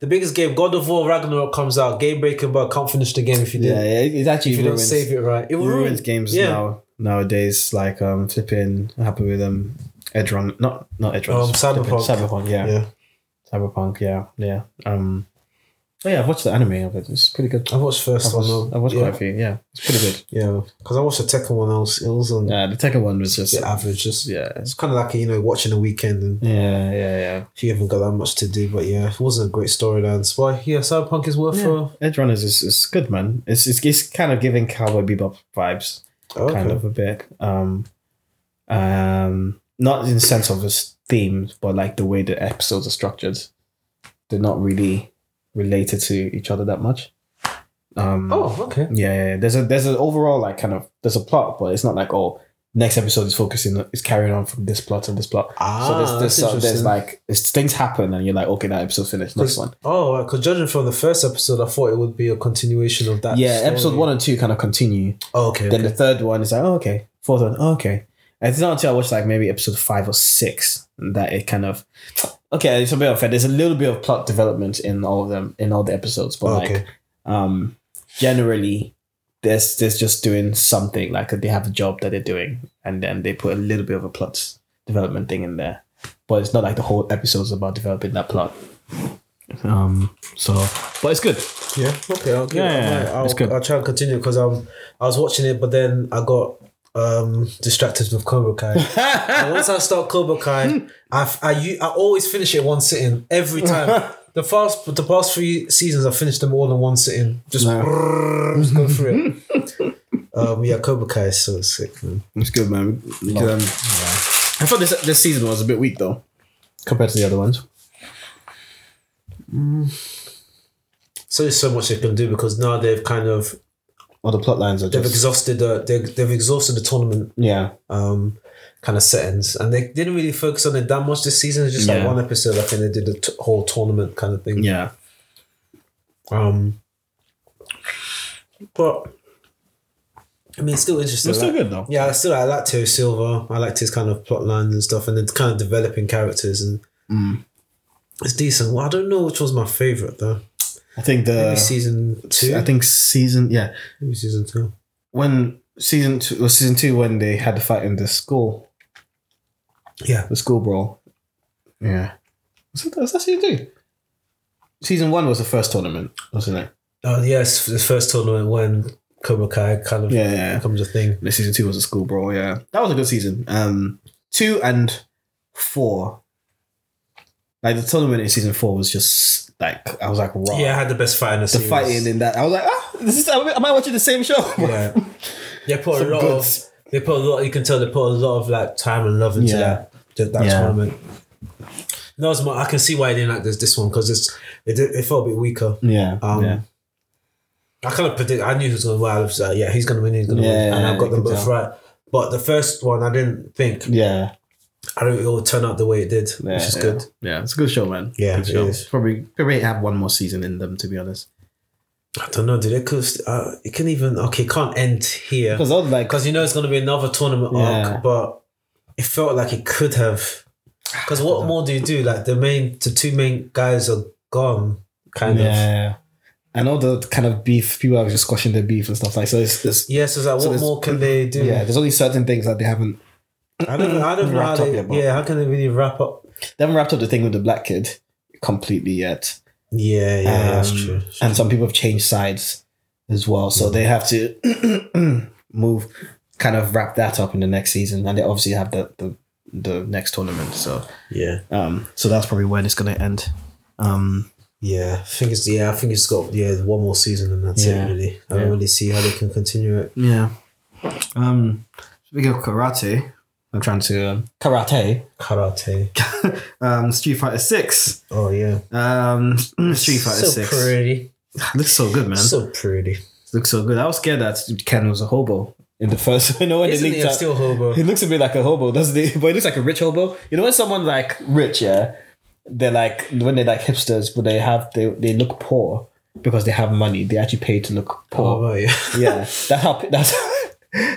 The biggest game, God of War Ragnarok comes out. Game breaking bug can't finish the game if you Yeah, didn't. yeah. It's actually If you don't ruins, save it right, it it will ruins games Yeah. now nowadays. Like um, flipping happy with um, Edge Run, not not Edge Run. Um, Cyberpunk. Cyberpunk, yeah. Yeah, Cyberpunk, yeah, yeah. Um, oh yeah, I've watched the anime of it. It's pretty good. I watched first I've one. watched, though. I've watched yeah. quite a few. Yeah, it's pretty good. Yeah, because I watched the Tekken one. else. It was on Yeah, the second one was just average. Just yeah, it's kind of like you know watching a weekend and yeah, yeah, yeah. you haven't got that much to do. But yeah, it wasn't a great storyline. So why? Yeah, Cyberpunk is worth Yeah. a Edge Runners is, is good, man. It's, it's it's kind of giving Cowboy Bebop vibes, okay. kind of a bit. Um, um, not in the sense of its themes, but like the way the episodes are structured. They're not really related to each other that much. Um, Oh, okay. yeah, yeah, yeah. There's a there's an overall like kind of there's a plot, but it's not like oh next episode is focusing is carrying on from this plot to this plot. Ah, so there's there's, uh, there's like there's things happen and you're like okay that episode finished next one. Oh, because judging from the first episode, I thought it would be a continuation of that. Yeah, story. episode one and two kind of continue. Oh, okay. Then okay. the third one is like, oh, okay. Fourth one, oh, okay. And it's not until I watched like maybe episode five or six that it kind of, okay, it's a bit unfair. There's a little bit of plot development in all of them in all the episodes, but like um generally there's there's just doing something like they have a job that they're doing and then they put a little bit of a plot development thing in there but it's not like the whole episode's about developing that plot um so but it's good Yeah. Okay. I'll, Yeah, it- I yeah, might- yeah. I'll, It's good. I'll try and continue because um I was watching it, but then I got um distracted with Cobra Kai. and once I start Cobra Kai, I always finish it one sitting every time. The past the past three seasons, I finished them all in one sitting. Just, No. brrrr, just go through it. um, yeah, Cobra Kai is so sick, man. it's good man Because, um, i thought this this season was a bit weak though compared to the other ones So there's so much they can do because now they've kind of all the plot lines are they've just exhausted the they've, they've exhausted the tournament yeah um, kind of settings, and they didn't really focus on it that much this season. It's just like one episode. I think they did the t- whole tournament kind of thing. yeah Um, but I mean, it's still interesting. it's still Like- good though Yeah, I still I liked Terry Silver. I liked his kind of plot lines and stuff, and then kind of developing characters and Mm. it's decent. Well, I don't know which was my favorite though. I think the Maybe season two. i think season yeah maybe season two. when season two was season two when they had the fight in the school Yeah, the school brawl. Yeah. Was, it, was that season two? Season one was the first tournament, wasn't it? oh yes, the first tournament when Cobra Kai kind of Yeah, yeah. becomes a thing. The season two was a school brawl. Yeah, that was a good season. Um, two and four. Like the tournament in season four was just like I was like, raw. Yeah, I had the best fight in the, the series. fighting in that I was like, ah, this is. Am I watching the same show? Yeah, they put Some a lot goods. of. They put a lot. You can tell they put a lot of like time and love into Yeah. that that, Yeah. tournament. No, it's more, I can see why I didn't like this this one because it's it, it felt a bit weaker. Yeah, Um, yeah. I kind of predict. I knew he was going to win. I was like, yeah, he's going to win. He's going to Yeah, win, and I got them both tell. right. But the first one, I didn't think. Yeah, I don't. It will turn out the way it did, yeah, which is yeah. good. Yeah, it's a good show, man. Yeah, good it show. is. Probably probably have one more season in them, to be honest. I don't know. Did it? Cause uh, it can even okay. Can't end here Because I like, because you know it's going to be another tournament Yeah. arc. But it felt like it could have. Because what more do you do? Like the main, the two main guys are gone. Kind of. yeah. And all the kind of beef, people are just squashing their beef and stuff like so. It's, it's Yeah. So it's like, So what more can they do? yeah. There's only certain things that they haven't. I don't. know- I don't know how they. yet, yeah. How can they really wrap up? They haven't wrapped up the thing with the black kid completely yet. Yeah. Yeah. that's Um, true. And some people have changed sides as well, so they have to move, kind of wrap that up in the next season, and they obviously have the the, the next tournament. So Yeah. um, so that's probably when it's gonna end. Um, Yeah, I think it's yeah. I think it's got yeah one more season and that's Yeah. it. Really, I Yeah. don't really see how they can continue it. yeah. Um, speaking of karate, I'm trying to um, karate. Karate. um, Street Fighter Six. Oh yeah, Um, Street Fighter so Six pretty, looks so good, man. so pretty. looks so good. I was scared that Ken was a hobo in the first. You know when Isn't they he leaked a out, still hobo? he looks a bit like a hobo, doesn't he? But he looks like a rich hobo. You know when someone like rich, yeah, they're like when they're like hipsters, but they have they they look poor because they have money. They actually pay to look Oh poor. right, yeah. Yeah, that's how that's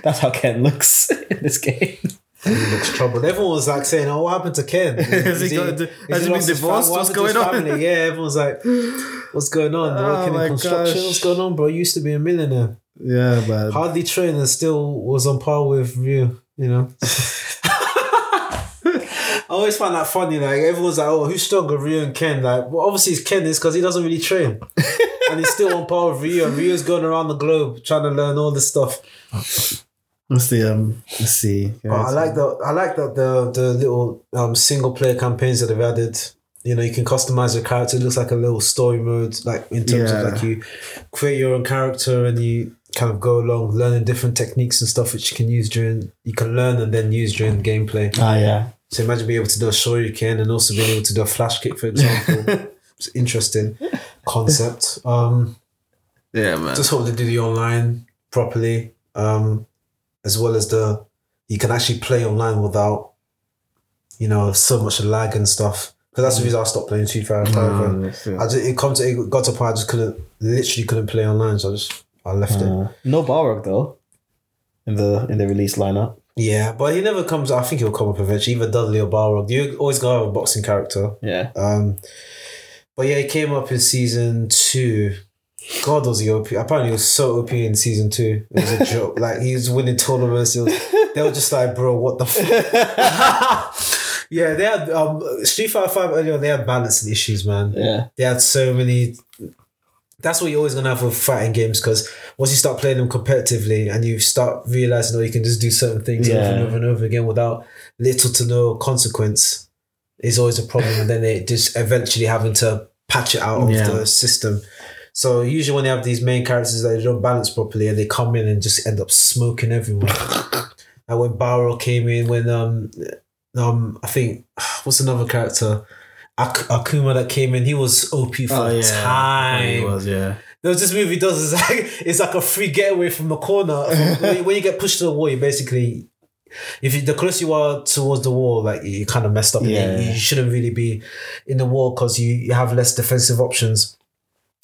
that's how Ken looks in this game. He looks troubled. Everyone was like saying, "Oh, what happened to Ken? Has he got- has he been lost his divorced? What's happened to his going on?" family? Yeah, everyone's like, "What's going on? Oh Working my in construction? gosh. What's going on, bro? You used to be a millionaire. Yeah, man. Hardly trained and still was on par with you. You know." I always find that funny. Like everyone's like, "Oh, who's stronger, Ryu and Ken?" Like, well, obviously it's Ken is because he doesn't really train, and he's still on par with. And Ryu's going around the globe trying to learn all this stuff. Let's see. Um, let's see. But I like the I like that the the little um single player campaigns that they've added. You know, you can customize your character. It looks like a little story mode, like in terms Yeah. of like you create your own character and you kind of go along learning different techniques and stuff which you can use during you can learn and then use during gameplay. Ah, yeah. So imagine being able to do a shoryuken and also being able to do a flash kick, for example. it's interesting concept. Um, Yeah, man. just hope they do the online properly, um, as well as the you can actually play online without, you know, so much lag and stuff. Because that's the reason I stopped playing Street Fighter. Five. I just, it comes it got to a point I just couldn't literally couldn't play online, so I just I left it. Uh, no Balrog though. In the in the release lineup. Yeah, but he never comes. I think he'll come up eventually. Either Dudley or Balrog. You always gotta have a boxing character. Yeah. Um, but yeah, he came up in season two. God was he OP. Apparently, he was so OP in season two. It was a joke. like he was winning tournaments. Was, they were just like, bro, what the. F-? yeah, they had um Street Fighter Five earlier. They had balancing issues, man. Yeah. They had so many. That's what you're always gonna have with fighting games because once you start playing them competitively and you start realizing, oh, you can just do certain things over and over and over again without little to no consequence, is always a problem. and then it just eventually having to patch it out of Yeah. the system. So usually when you have these main characters that they don't balance properly and they come in and just end up smoking everyone. and when Barrow came in, when um um I think what's another character? Ak- Akuma that came in, he was OP for Oh a yeah. time. He was yeah. There was this movie does is like it's like a free getaway from the corner. when, you, when you get pushed to the wall, you basically if you, the closer you are towards the wall, like you kind of messed up. Yeah. You, you shouldn't really be in the wall because you, you have less defensive options.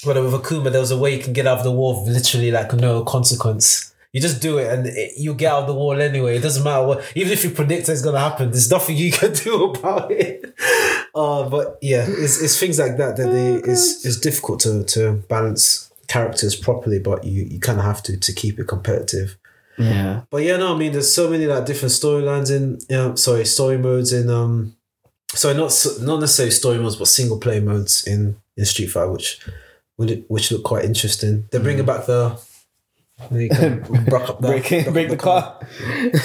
But with Akuma, there was a way you can get out of the wall with literally like no consequence. You just do it and it, you get out of the wall anyway. It doesn't matter what, even if you predict it's gonna happen, there's nothing you can do about it. Uh, but yeah, it's, it's things like that that they it's, it's difficult to to balance characters properly, but you, you kind of have to to keep it competitive. Yeah. But yeah, no, I mean, there's so many like different storylines in, you know, sorry, story modes in, um, sorry, not not necessarily story modes, but single player modes in in Street Fighter, which would which look quite interesting. They're bringing mm. back the. They can break up the, Break, break the car.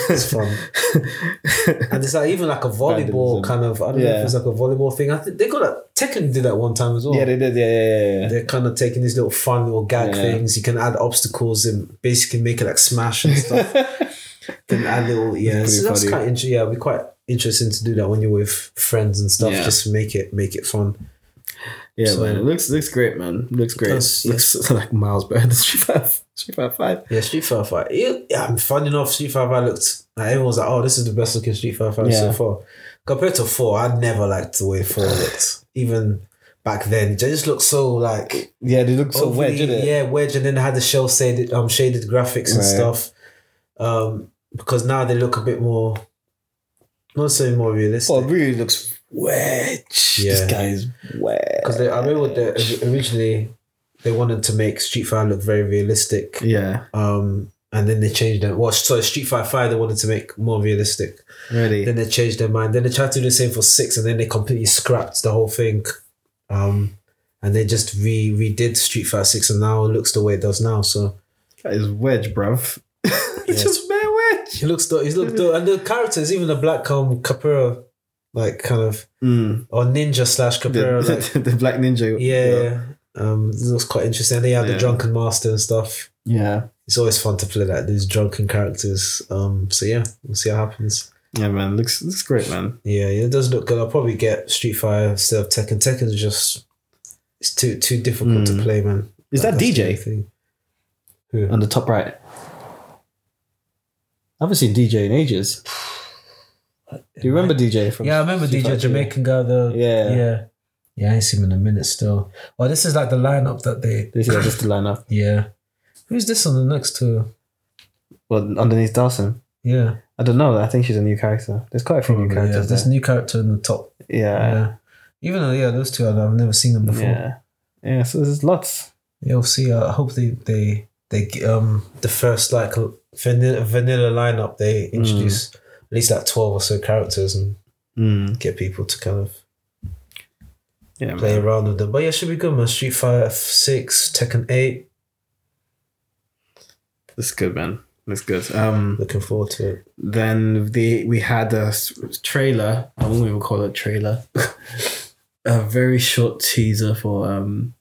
It's fun, and it's like even like a volleyball Vandalism. kind of. I don't know if it's like a volleyball thing. I think they got a Tekken did that one time as well. Yeah, they did. Yeah, yeah, yeah, yeah. They're kind of taking these little fun little gag Yeah. things. You can add obstacles and basically make it like smash and stuff. can add little yeah. So that's funny. quite interesting. Yeah, it'd be quite interesting to do that when you're with friends and stuff. Yeah. Just make it make it fun. Yeah, So- man. It looks looks great, man. Looks great. does, yeah. looks like miles better than Street Fighter. Street Fighter Five. Yeah, Street Fighter Five. Yeah, yeah I'm fun enough. Street Fighter Five looked like everyone's like, oh, this is the best looking Street Fighter Five so far. Compared to four, I never liked the way four looked. Even back then, it just looked so like Yeah, they look so wedge, didn't it? Yeah, wedge, and then they had the cel shaded, um, shaded graphics and Right. stuff. Um, because now they look a bit more, not so more realistic. Oh, it really looks wedge. Yeah. This guy is wedge. Because I remember the, originally they wanted to make Street Fighter look very realistic. Yeah, Um, and then they changed it. Well, so Street Fighter Five they wanted to make more realistic. really. Then they changed their mind. Then they tried to do the same for six, and then they completely scrapped the whole thing. Um, and they just re redid Street Fighter Six, and now it looks the way it does now. So That is wedge, bruv. it's Yes. just bare wedge. he looks, dope. he's look dope. and the characters, even the black um Capura, like kind of Mm. or ninja slash The, like the black ninja. yeah, um, it looks quite interesting. They have Yeah. the drunken master and stuff. Yeah. It's always fun to play like these drunken characters. Um, so yeah, we'll see what happens. Yeah, man. Looks looks great, man. Yeah, yeah, it does look good. I'll probably get Street Fighter instead of Tekken. Tekken's just it's too too difficult to Mm. play, man. Is that DJ? Thing. Who? On the top right. I haven't seen DJ in ages. Do you remember DJ from? Yeah, I remember DJ? Jamaican guy. The Yeah. yeah, yeah. I ain't seen him in a minute still. Well, this is like the lineup that they. This is just the lineup. Yeah, who's this on the next two? Well, underneath Dawson. Yeah, I don't know. I think she's a new character. There's quite a few new probably, yeah. characters. There's there. new character in the top. Yeah. Yeah, even though yeah, those two I've never seen them before. Yeah. Yeah. So there's lots. Yeah, we'll see. I hope they they they um the first like vanilla, vanilla lineup they introduce at least like twelve or so characters and Mm. get people to kind of Yeah. play Man. around with them. But yeah, it should be good, man. Street Fighter Six, Tekken Eight. That's good, man. That's good. Um. Looking forward to it. Then the we had a trailer. I won't even call it a trailer. a very short teaser for um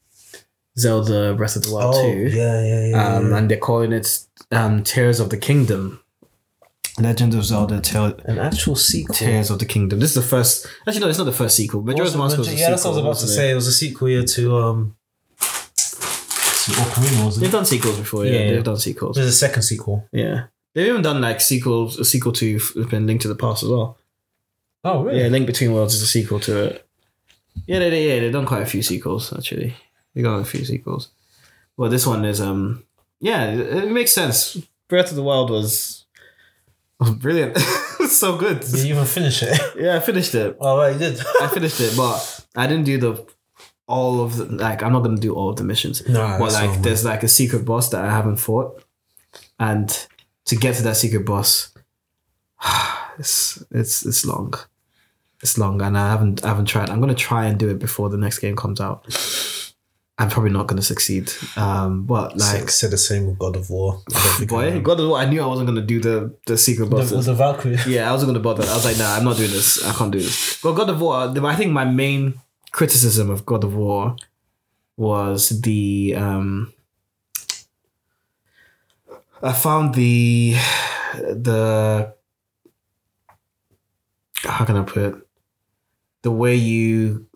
Zelda Breath of the Wild oh Two. yeah, yeah, yeah. um, yeah. and they're calling it um, Tears of the Kingdom. Legend of Zelda Tear- An actual sequel. Tears of the Kingdom. This is the first. Actually, no, it's not the first sequel. Majora's Mask was a yeah, that's what I was about to say. it? It was a sequel yeah to um to Ocarina, wasn't They've it? done sequels before. Yeah, Yeah, yeah. they've done sequels. There's a second sequel. Yeah, they've even done like sequels. A sequel to f- been Link to the Past as well. Oh really? Yeah, Link Between Worlds is a sequel to it. Yeah, they, they, yeah, they've done quite a few sequels actually. They've got a few sequels. Well, this one is um, yeah, it, it makes sense. Breath of the Wild was was brilliant. So good. Did you even finish it? Yeah, I finished it. oh, right, you did. I finished it, but I didn't do the all of the like. I'm not gonna do all of the missions. No, but like, not- there's like a secret boss that I haven't fought, and to get to that secret boss, it's it's it's long. It's long, and I haven't I haven't tried. I'm gonna try and do it before the next game comes out. I'm probably not gonna succeed. Um, but Like, said the same with God of War. I don't think I boy. God of War, I knew I wasn't gonna do the the secret the, bosses. the Valkyrie. Yeah, I wasn't gonna bother. I was like, nah, I'm not doing this. I can't do this. But God of War, I think my main criticism of God of War was the um I found the the how can I put it? The way you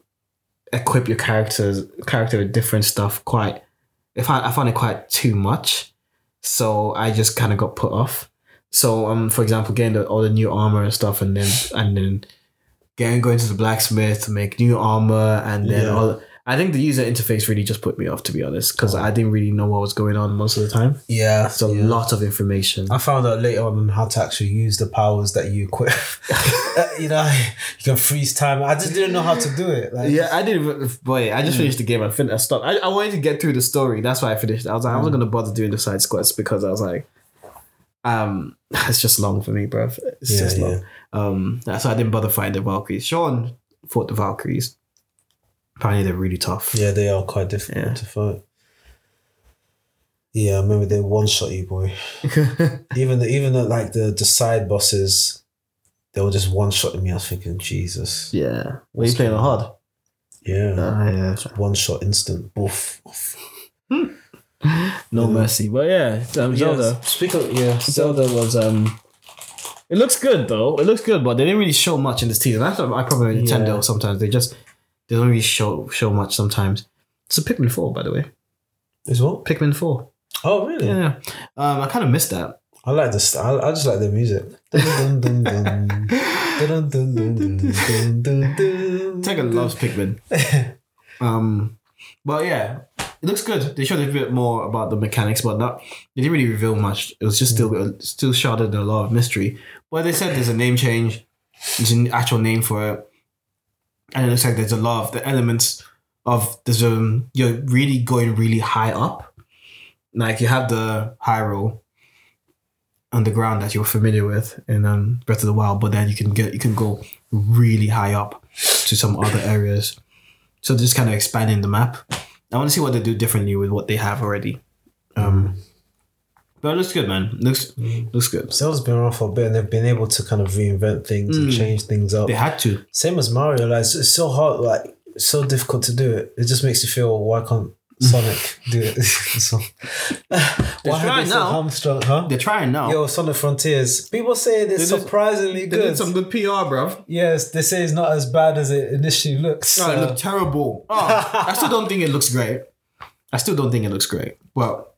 equip your characters character with different stuff quite if I, I found it quite too much. So I just kind of got put off. So um, for example, getting the, all the new armor and stuff, and then and then getting going to the blacksmith to make new armor, and then Yeah. all. I think the user interface really just put me off, to be honest, because I didn't really know what was going on most of the time. Yeah. It's a yeah. lot of information. I found out later on how to actually use the powers that you equip. Uh, you know, you can freeze time. I just didn't know how to do it. Like, Yeah, I didn't. Boy, I just finished the game. I finished. I stopped. I, I wanted to get through the story. That's why I finished. I was like, I wasn't gonna bother doing the side quests because I was like, um, it's just long for me, bro. It's Yeah, just long. yeah. Um, so I didn't bother fighting the Valkyries. Sean fought the Valkyries. Apparently, they're really tough. Yeah, they are quite difficult Yeah. to fight. Yeah, I remember they one shot you, boy. Even the even the like the the side bosses, they were just one shotting me. I was thinking, Jesus. yeah. Were you playing on hard? Yeah. Ah, yeah. One shot instant. Oof. No mercy. But yeah, um, Zelda. Yeah, speak of yeah. Zelda was um. It looks good though. It looks good, but they didn't really show much in this teaser. That's I probably Nintendo. Yeah. Sometimes they just they don't really show show much. Sometimes it's a Pikmin four, by the way. Is what? Pikmin four. Oh really? Yeah. Um, I kind of missed that. I like this. I, I just like the music. Tegan loves Pikmin. Um, but yeah, it looks good. They showed a bit more about the mechanics, but not. They didn't really reveal much. It was just still still shrouded in a lot of mystery. But they said there's a name change. There's an actual name for it, and it looks like there's a lot of the elements of there's um you're really going really high up. Like you have the Hyrule underground that you're familiar with in um, Breath of the Wild, but then you can get you can go really high up to some other areas. So just kind of expanding the map. I want to see what they do differently with what they have already. Um, but it looks good, man. Looks looks good. Zelda's been around for a bit and they've been able to kind of reinvent things and Mm. change things up. They had to. Same as Mario, like it's, it's so hard, like so difficult to do it. It just makes you feel why can't Sonic do it? so, why trying so now. hamstrung, huh? They're trying now. Yo, Sonic Frontiers. People say it's They did- surprisingly they good. did some good PR, bro. yes, they say it's not as bad as it initially looks. No, it Uh, looked terrible. Oh, I still don't think it looks great. I still don't think it looks great. Well,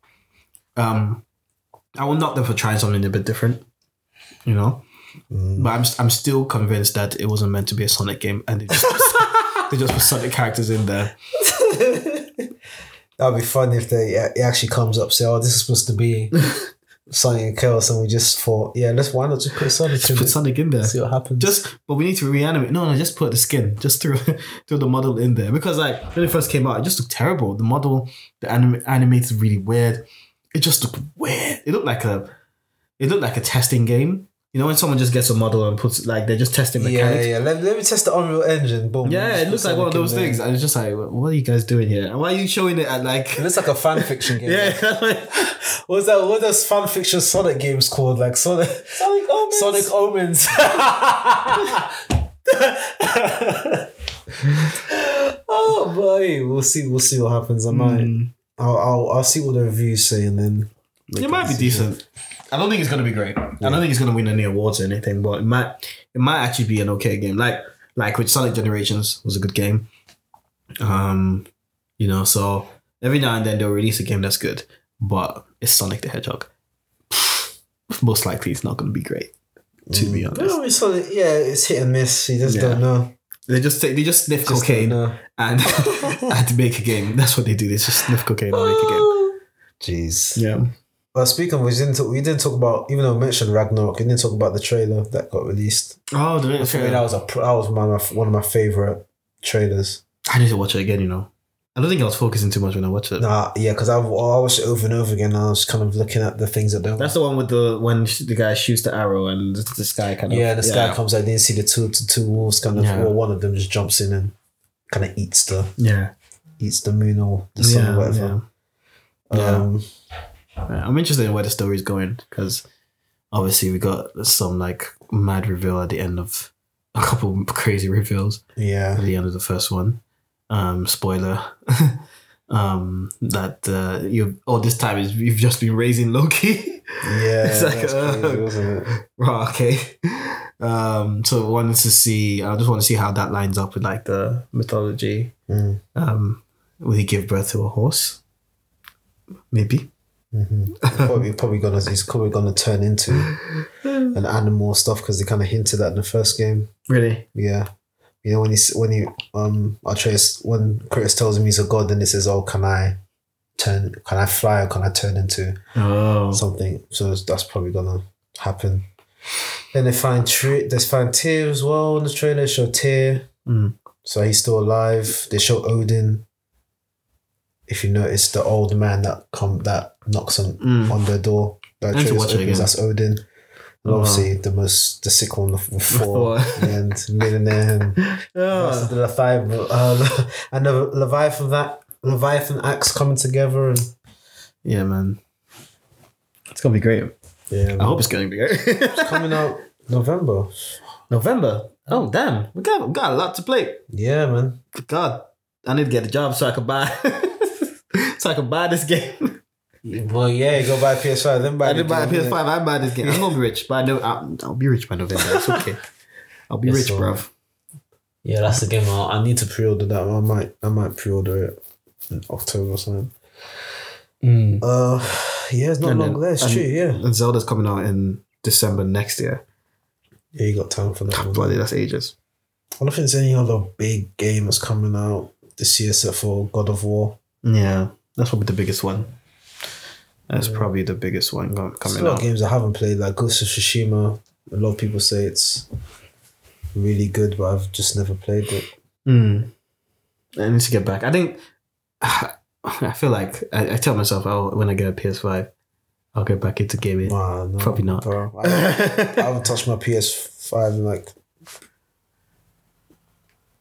um, I will knock them for trying something a bit different, you know. Mm. But I'm I'm still convinced that it wasn't meant to be a Sonic game, and they just they just put Sonic characters in there. That'd be funny if they it actually comes up say, "Oh, this is supposed to be Sonic and Chaos," and we just thought, "Yeah, let's why not just put Sonic in Put it, Sonic in there. see what happens." Just, but we need to reanimate. No, no, just put the skin. Just throw, throw the model in there because, like, when it first came out, it just looked terrible. The model, the anim- animated really weird. It just looked weird. It looked like a, it looked like a testing game. You know, when someone just gets a model and puts like they're just testing mechanics. yeah. Let, let me test the Unreal Engine. Boom. Yeah, it looks like one of Sonic in those there. things. And it's just like, what are you guys doing here? And why are you showing it at like? It looks like a fan fiction game. Yeah, like, What's that? What are those fan fiction Sonic games called? Like Sonic Sonic Omens. Sonic Omens. oh boy, we'll see. We'll see what happens. I might. Mm. I'll, I'll I'll see what the reviews say and then. It might be decent. I don't think it's gonna be great. I don't think it's gonna win any awards or anything, but it might it might actually be an okay game. Like like with Sonic Generations was a good game. Um, you know, so every now and then they'll release a game that's good, but it's Sonic the Hedgehog. Most likely it's not gonna be great. To be honest. No, it's Sonic. Yeah, it's hit and miss. You just Yeah. don't know. They just take, they just sniff Just cocaine don't and and to make a game. That's what they do. They just sniff cocaine and make a game. Oh. Jeez. Yeah. Well, speaking of, we didn't talk, we didn't talk about even though we mentioned Ragnarok, we didn't talk about the trailer that got released. Oh, the For me, that was a that was one of my, one of my favorite trailers. I need to watch it again. You know, I don't think I was focusing too much when I watched it. Nah, yeah, because I, I watched it over and over again. And I was kind of looking at the things that don't. That's the one with the when the guy shoots the arrow and the, the sky kind of yeah, this guy comes. I didn't see the two two wolves kind of. Yeah. Well, one of them just jumps in and kind of eats the Yeah, eats the moon or the sun yeah, or whatever. yeah. Um, Yeah, I'm interested in where the story's going because obviously we got some like mad reveal at the end of a couple crazy reveals yeah. at the end of the first one. Um, spoiler. um, that uh, you oh this time is you've just been raising Loki. Yeah, It's like, that's uh, crazy, right, okay. Um, so wanted to see. I just want to see how that lines up with like the mythology. Mm, Um, will he give birth to a horse? Maybe. mhm. probably, probably gonna he's probably gonna turn into an animal stuff because they kind of hinted that in the first game. Really? Yeah, you know when he's when he um Atreus when Kratos tells him he's a god, then he says, "Oh, can I turn? Can I fly? Or can I turn into Oh. something?" So that's probably gonna happen. Then they find Tri- they find Tyr as well in the trailer. They show Tyr, Mm. so he's still alive. They show Odin. If you notice, the old man that come that knocks on Mm. on their door. That I need to Atreus opens. That's Odin. And Oh, obviously, the most the sick one of Thor. and millionaire and Oh. the Leviathan, uh, and the Leviathan that Leviathan axe coming together and Yeah, man. It's gonna be great. yeah, I hope it's gonna be great. it's coming out November. November. Oh damn, we got we got a lot to play. Yeah, man. God, I need to get a job so I can buy so I can buy this game. Well, yeah, go buy PS5, then buy. I the did buy a PS5. I buy this game. I'm gonna be rich, but I know I'll, I'll be rich by November. It's okay. I'll be Yes, rich, sir. bruv. Yeah, that's the game. I, I need to pre-order that. I might, I might pre-order it in October or something. Uh, yeah, it's not And long then- there. It's and- true. Yeah, And Zelda's coming out in December next year. yeah, you got time for that one. Bloody, that's ages. I don't think there's any other big game that's coming out this year except for God of War. Yeah, that's probably the biggest one. That's Yeah. probably the biggest one go- There's a coming lot of games I haven't played, like Ghost of Tsushima. A lot of people say it's really good, but I've just never played it. Mm. I need to get back. I think I feel like I, I tell myself, oh, when I get a PS5, I'll get back into gaming. Nah, no, Probably not. Bro. I, I haven't touched my PS5 in like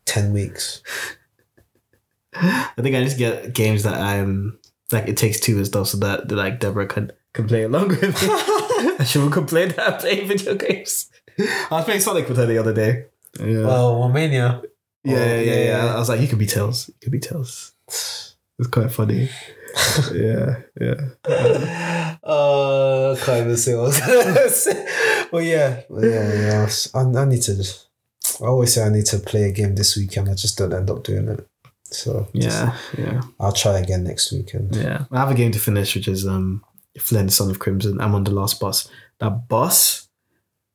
10 weeks. I think I just get games that I'm like it takes two and stuff, so that, that like Deborah can can play along with me. and she will complain that I play video games. I was playing Sonic with her the other day. Yeah. Well, Romania. yeah, oh, yeah, yeah, yeah, yeah. yeah. I was like, you could be Tails. You could be Tails. It's quite funny. yeah, yeah. uh, I can't even say what I was gonna say. But yeah, but yeah, yeah. I, I need to. I always say I need to play a game this weekend. I just don't end up doing it. So just- Yeah, yeah, I'll try again next weekend. yeah. I have a game to finish, which is um, Flynn, Son of Crimson. I'm on the last boss. That boss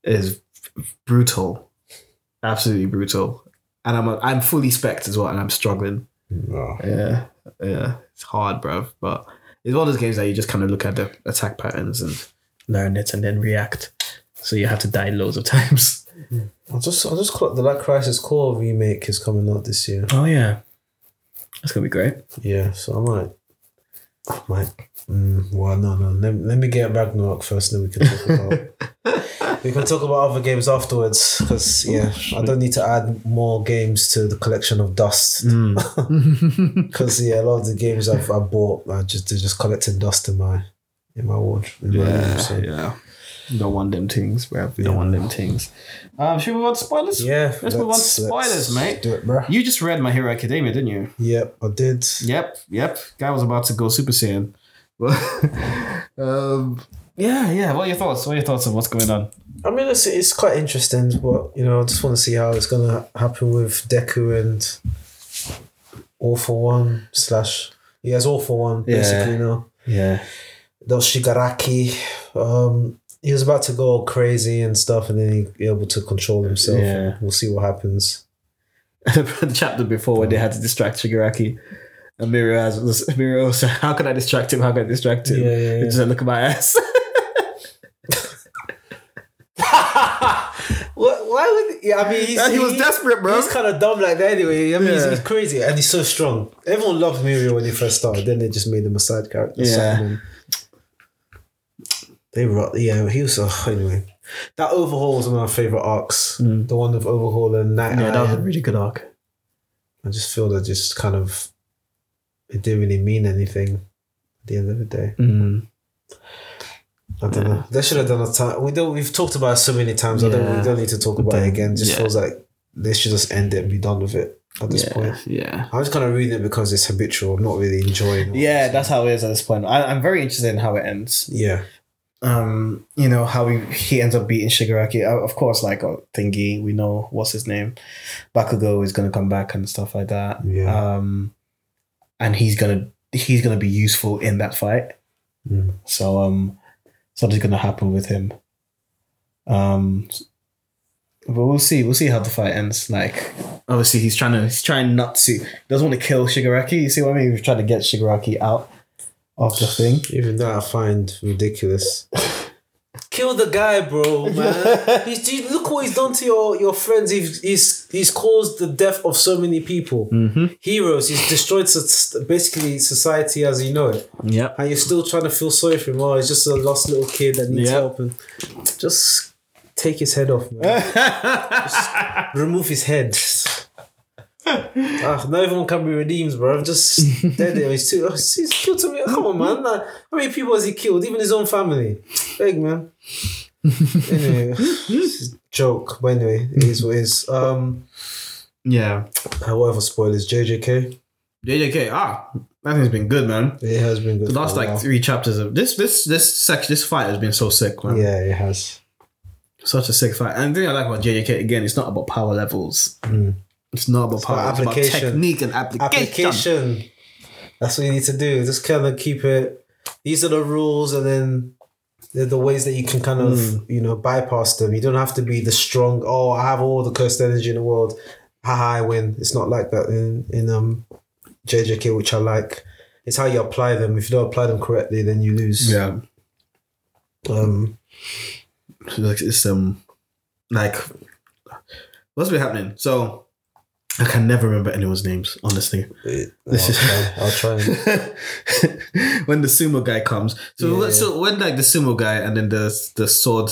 is brutal, absolutely brutal, and I'm I'm fully spec as well, and I'm struggling. Oh, Yeah, yeah, it's hard, bro. But it's one of those games that you just kind of look at the attack patterns and learn it, and then react. So you have to die loads of times. I'll just I'll just clock the Light Crisis Core remake is coming out this year. Oh yeah, that's gonna be great. Yeah, so I might I might mm, well no no let, let me get Ragnarok first then we can talk about we can talk about other games afterwards because yeah I don't need to add more games to the collection of dust Mm. because yeah a lot of the games I've I bought are just they're just collecting dust in my in my wardrobe in my room, yeah, so. yeah. Don't want them things, bro. We Yeah. don't want them things. Um, should we move on to spoilers? yeah Let's move on to spoilers, mate. do it bro You just read My Hero Academia, didn't you? yep I did Yep, yep. Guy was about to go Super Saiyan. um, yeah, yeah. What are your thoughts? What are your thoughts on what's going on? I mean, it's, it's quite interesting, but you know, I just want to see how it's gonna happen with Deku and All for One slash he has All for One Yeah. basically now. Yeah. Those Shigaraki. Um, he was about to go crazy and stuff, and then he be able to control himself. Yeah. We'll see what happens. the chapter before when they had to distract Shigaraki. And Mirio has Mirio. So how can I distract him? How can I distract him? Yeah, yeah, yeah. Just look at my ass. what, why would? Yeah, I mean, he's, And he was desperate, bro. He's kind of dumb like that anyway. I mean, he's, Yeah. he's crazy and he's so strong. Everyone loved Mirio when he first started. Then they just made him a side character. Yeah. Simon. They were, yeah, he was, oh, anyway. That Overhaul was one of my favorite arcs. Mm. The one with Overhaul and Night yeah, that was a really good arc. I just feel that just kind of, it didn't really mean anything at the end of the day. Mm. I don't know. They should have done a time. We don't. We've talked about it so many times. I don't. Yeah. We don't need to talk about it again. It just Yeah. feels like they should just end it and be done with it at this yeah, point. yeah. I'm just kind of reading it because it's habitual. I'm not really enjoying. it. Yeah, that's how it is at this point. I, I'm very interested in how it ends. yeah. Um, you know how he he ends up beating Shigaraki. Uh, Of course, like uh, thingy, we know what's his name, Bakugo is gonna come back and stuff like that. Yeah. Um, and he's gonna he's gonna be useful in that fight. Mm. So um, something's gonna happen with him. Um, but we'll see. We'll see how the fight ends. Like, obviously, he's trying to he's trying not to He doesn't want to kill Shigaraki. You see what I mean? He's trying to get Shigaraki out of the thing. Even that I find ridiculous. Kill the guy, bro, man. he's, he, look what he's done to your, your friends. He's, he's he's caused the death of so many people. Mm-hmm. Heroes. He's destroyed soc- basically society as you know it. Yeah. and you're still trying to feel sorry for him. Oh, he's just a lost little kid that needs Yeah. help, and just take his head off, man. Remove his head. Ah, not everyone can be redeemed, bro. I'm just dead there. He's too. He's killed to me. Come on, man. Like, how many people has he killed? Even his own family. Big man. anyway, this is a joke. But anyway, it is what it is. Um, yeah. However, spoilers. JJK. JJK, ah, that thing's been good, man. It has been good. The last like three chapters of this this this section this fight has been so sick, man. Yeah, it has. Such a sick fight. And the thing I like about JJK again, it's not about power levels. Mm. It's not about power. about It's about application. technique and application. application. That's what you need to do. Just kind of keep it. These are the rules, and then the ways that you can kind of Mm. you know bypass them. You don't have to be the strong. Oh, I have all the cursed energy in the world. Haha, I win. It's not like that in in um JJK, which I like. It's how you apply them. If you don't apply them correctly, then you lose. Yeah. Um. So, like it's um like what's been happening? So I can never remember anyone's names, honestly. This I'll, is- try, I'll try. And, when the sumo guy comes. So Yeah. so when like the sumo guy and then the the sword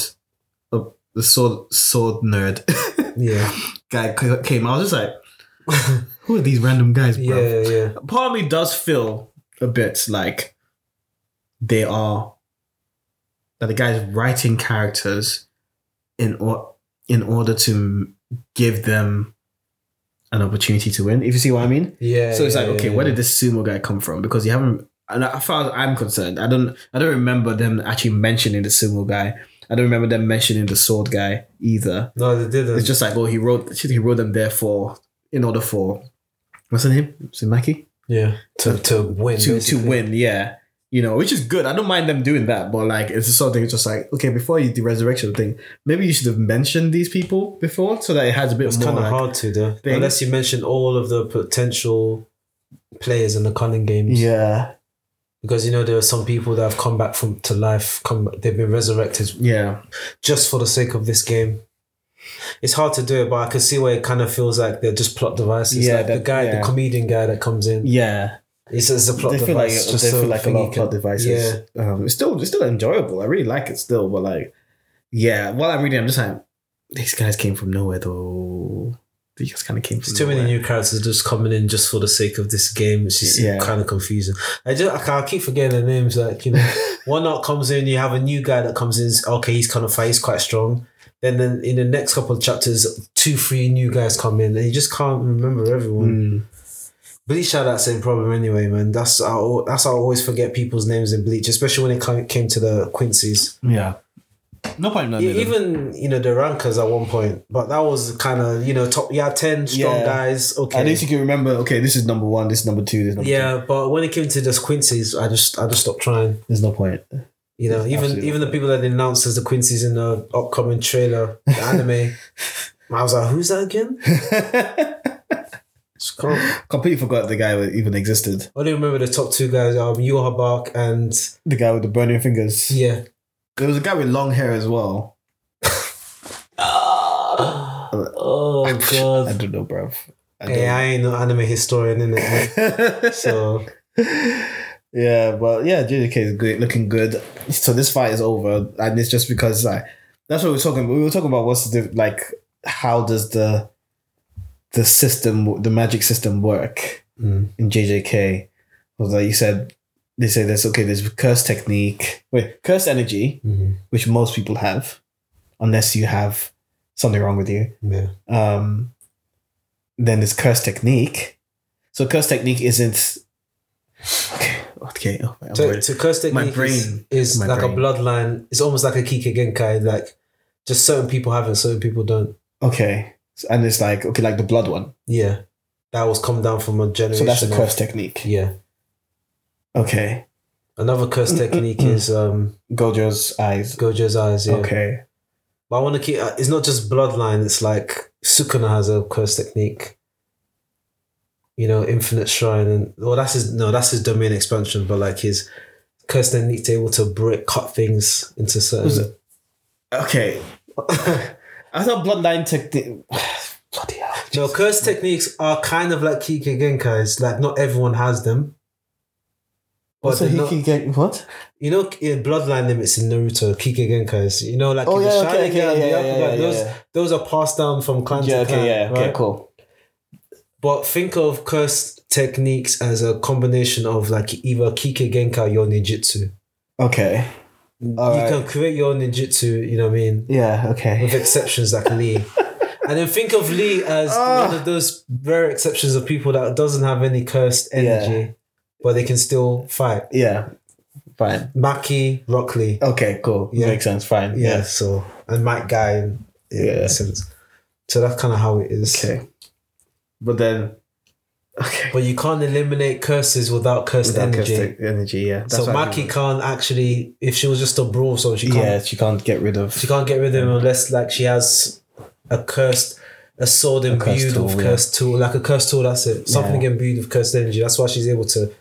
uh, the sword sword nerd yeah. guy came, I was just like, who are these random guys, bro? Yeah. Yeah. Part of me does feel a bit like they are that the guy's writing characters in or in order to give them an opportunity to win. If you see what I mean. Yeah. So it's yeah, like, okay, yeah, where did this sumo guy come from? Because you haven't, and as far as I'm concerned, I don't, I don't remember them actually mentioning the sumo guy. I don't remember them mentioning the sword guy either. No, they didn't. It's just like, oh, he wrote, he wrote them there for, in order for, what's his name? Mikey? yeah. To to win. To to win, yeah. You know, which is good. I don't mind them doing that, but like, it's just something. It's just like, okay, before you do resurrection thing, maybe you should have mentioned these people before, so that it has a bit of a. It's kind of like- hard to though, thing. unless you mention all of the potential players in the culling games. Yeah, Because you know there are some people that have come back from to life, come they've been resurrected yeah, just for the sake of this game. It's hard to do it, but I can see where it kind of feels like they're just plot devices. Yeah, like the guy, yeah. the comedian guy that comes in, yeah. It's, it's a plot they feel like device. they feel like a lot of plot devices. Yeah, Um, it's still it's still enjoyable. I really like it still, but like, yeah. While I'm reading, I'm just like, these guys came from nowhere though. These guys kind of came from There's too many new characters just coming in just for the sake of this game. It's just Yeah. kind of confusing. I just I, can't- I keep forgetting the names. Like you know, one art comes in, you have a new guy that comes in. Okay, he's kind of fight. He's quite strong. Then then in the next couple of chapters, two three new guys come in, and you just can't remember everyone. Mm. Bleach had that same problem anyway, man. That's how that's how I always forget people's names in Bleach, especially when it came came to the Quincy's. Yeah. No point. in Even you know the rankers at one point, but that was kind of you know top. Yeah, ten strong Yeah. guys. Okay, At least you can remember. Okay, this is number one. This is number two. This is number Yeah, but when it came to the Quincy's, I just I just stopped trying. There's no point. You know, even even the people that announced as the Quincy's in the upcoming trailer, the anime, I was like, who's that again? Completely forgot the guy even existed. I only remember the top two guys, um, Yhwach and The guy with the burning fingers. yeah. There was a guy with long hair as well. oh I god. I don't know, bruv. I Hey, I ain't no anime historian in it. So yeah, but yeah, JJK is good, looking good. So this fight is over, and it's just because like that's what we're talking. About. We were talking about what's the like how does the the system, the magic system, work mm, in JJK? Was like you said, they say there's okay. There's curse technique, wait, curse energy, mhm, which most people have, unless you have something wrong with you. yeah. Um, then there's curse technique. So curse technique isn't okay. Okay, oh, I'm To, curse technique My is, brain. is My like brain. a bloodline. It's almost like a Kekkei Genkai. Like just certain people have it, certain people don't. okay, and it's like okay, like the blood one. Yeah, that was come down from a generation. So that's a of- curse technique. Yeah. Okay, Another curse technique is um Gojo's eyes. Gojo's eyes. Yeah. Okay, But I want to keep. uh, It's not just bloodline. It's like Sukuna has a curse technique. You know, infinite shrine, and well, that's his. No, that's his domain expansion. But like his curse technique, to able to break, cut things into certain. okay. I thought bloodline technique. Bloody hell! no, curse techniques are kind of like Kekkei Genkai's. Like not everyone has them. What's a not- hiki what? you know, in bloodline limits in Naruto, Genkai's. You know, like Oh the yeah, okay, Sharingan, yeah, yeah, yeah, yeah, those yeah. those are passed down from clan Yeah, to clan. okay, yeah, okay, cool. But think of curse techniques as a combination of like either Kekkei Genkai or ninjutsu. Okay, All you right. can create your own ninjutsu, you know what I mean, yeah, okay. with exceptions like Lee. And then think of Lee as Ah. one of those rare exceptions of people that doesn't have any cursed energy, but they can still fight. Yeah, fine. Maki, Rock Lee. Okay, cool. Yeah. Makes sense. Fine. Yeah, Yeah. so and Might Guy in, in Yeah. sense. So that's kind of how it is. Okay. But then, okay. But you can't eliminate curses without cursed Without energy. energy. energy, yeah. so what Maki can't actually, if she was just a brawl, so she can't yeah, she can't get rid of. She can't get rid of him unless like she has a cursed a sword cursed imbued with yeah. cursed tool, like a cursed tool. That's it. Something Yeah. imbued with cursed energy. That's why she's able to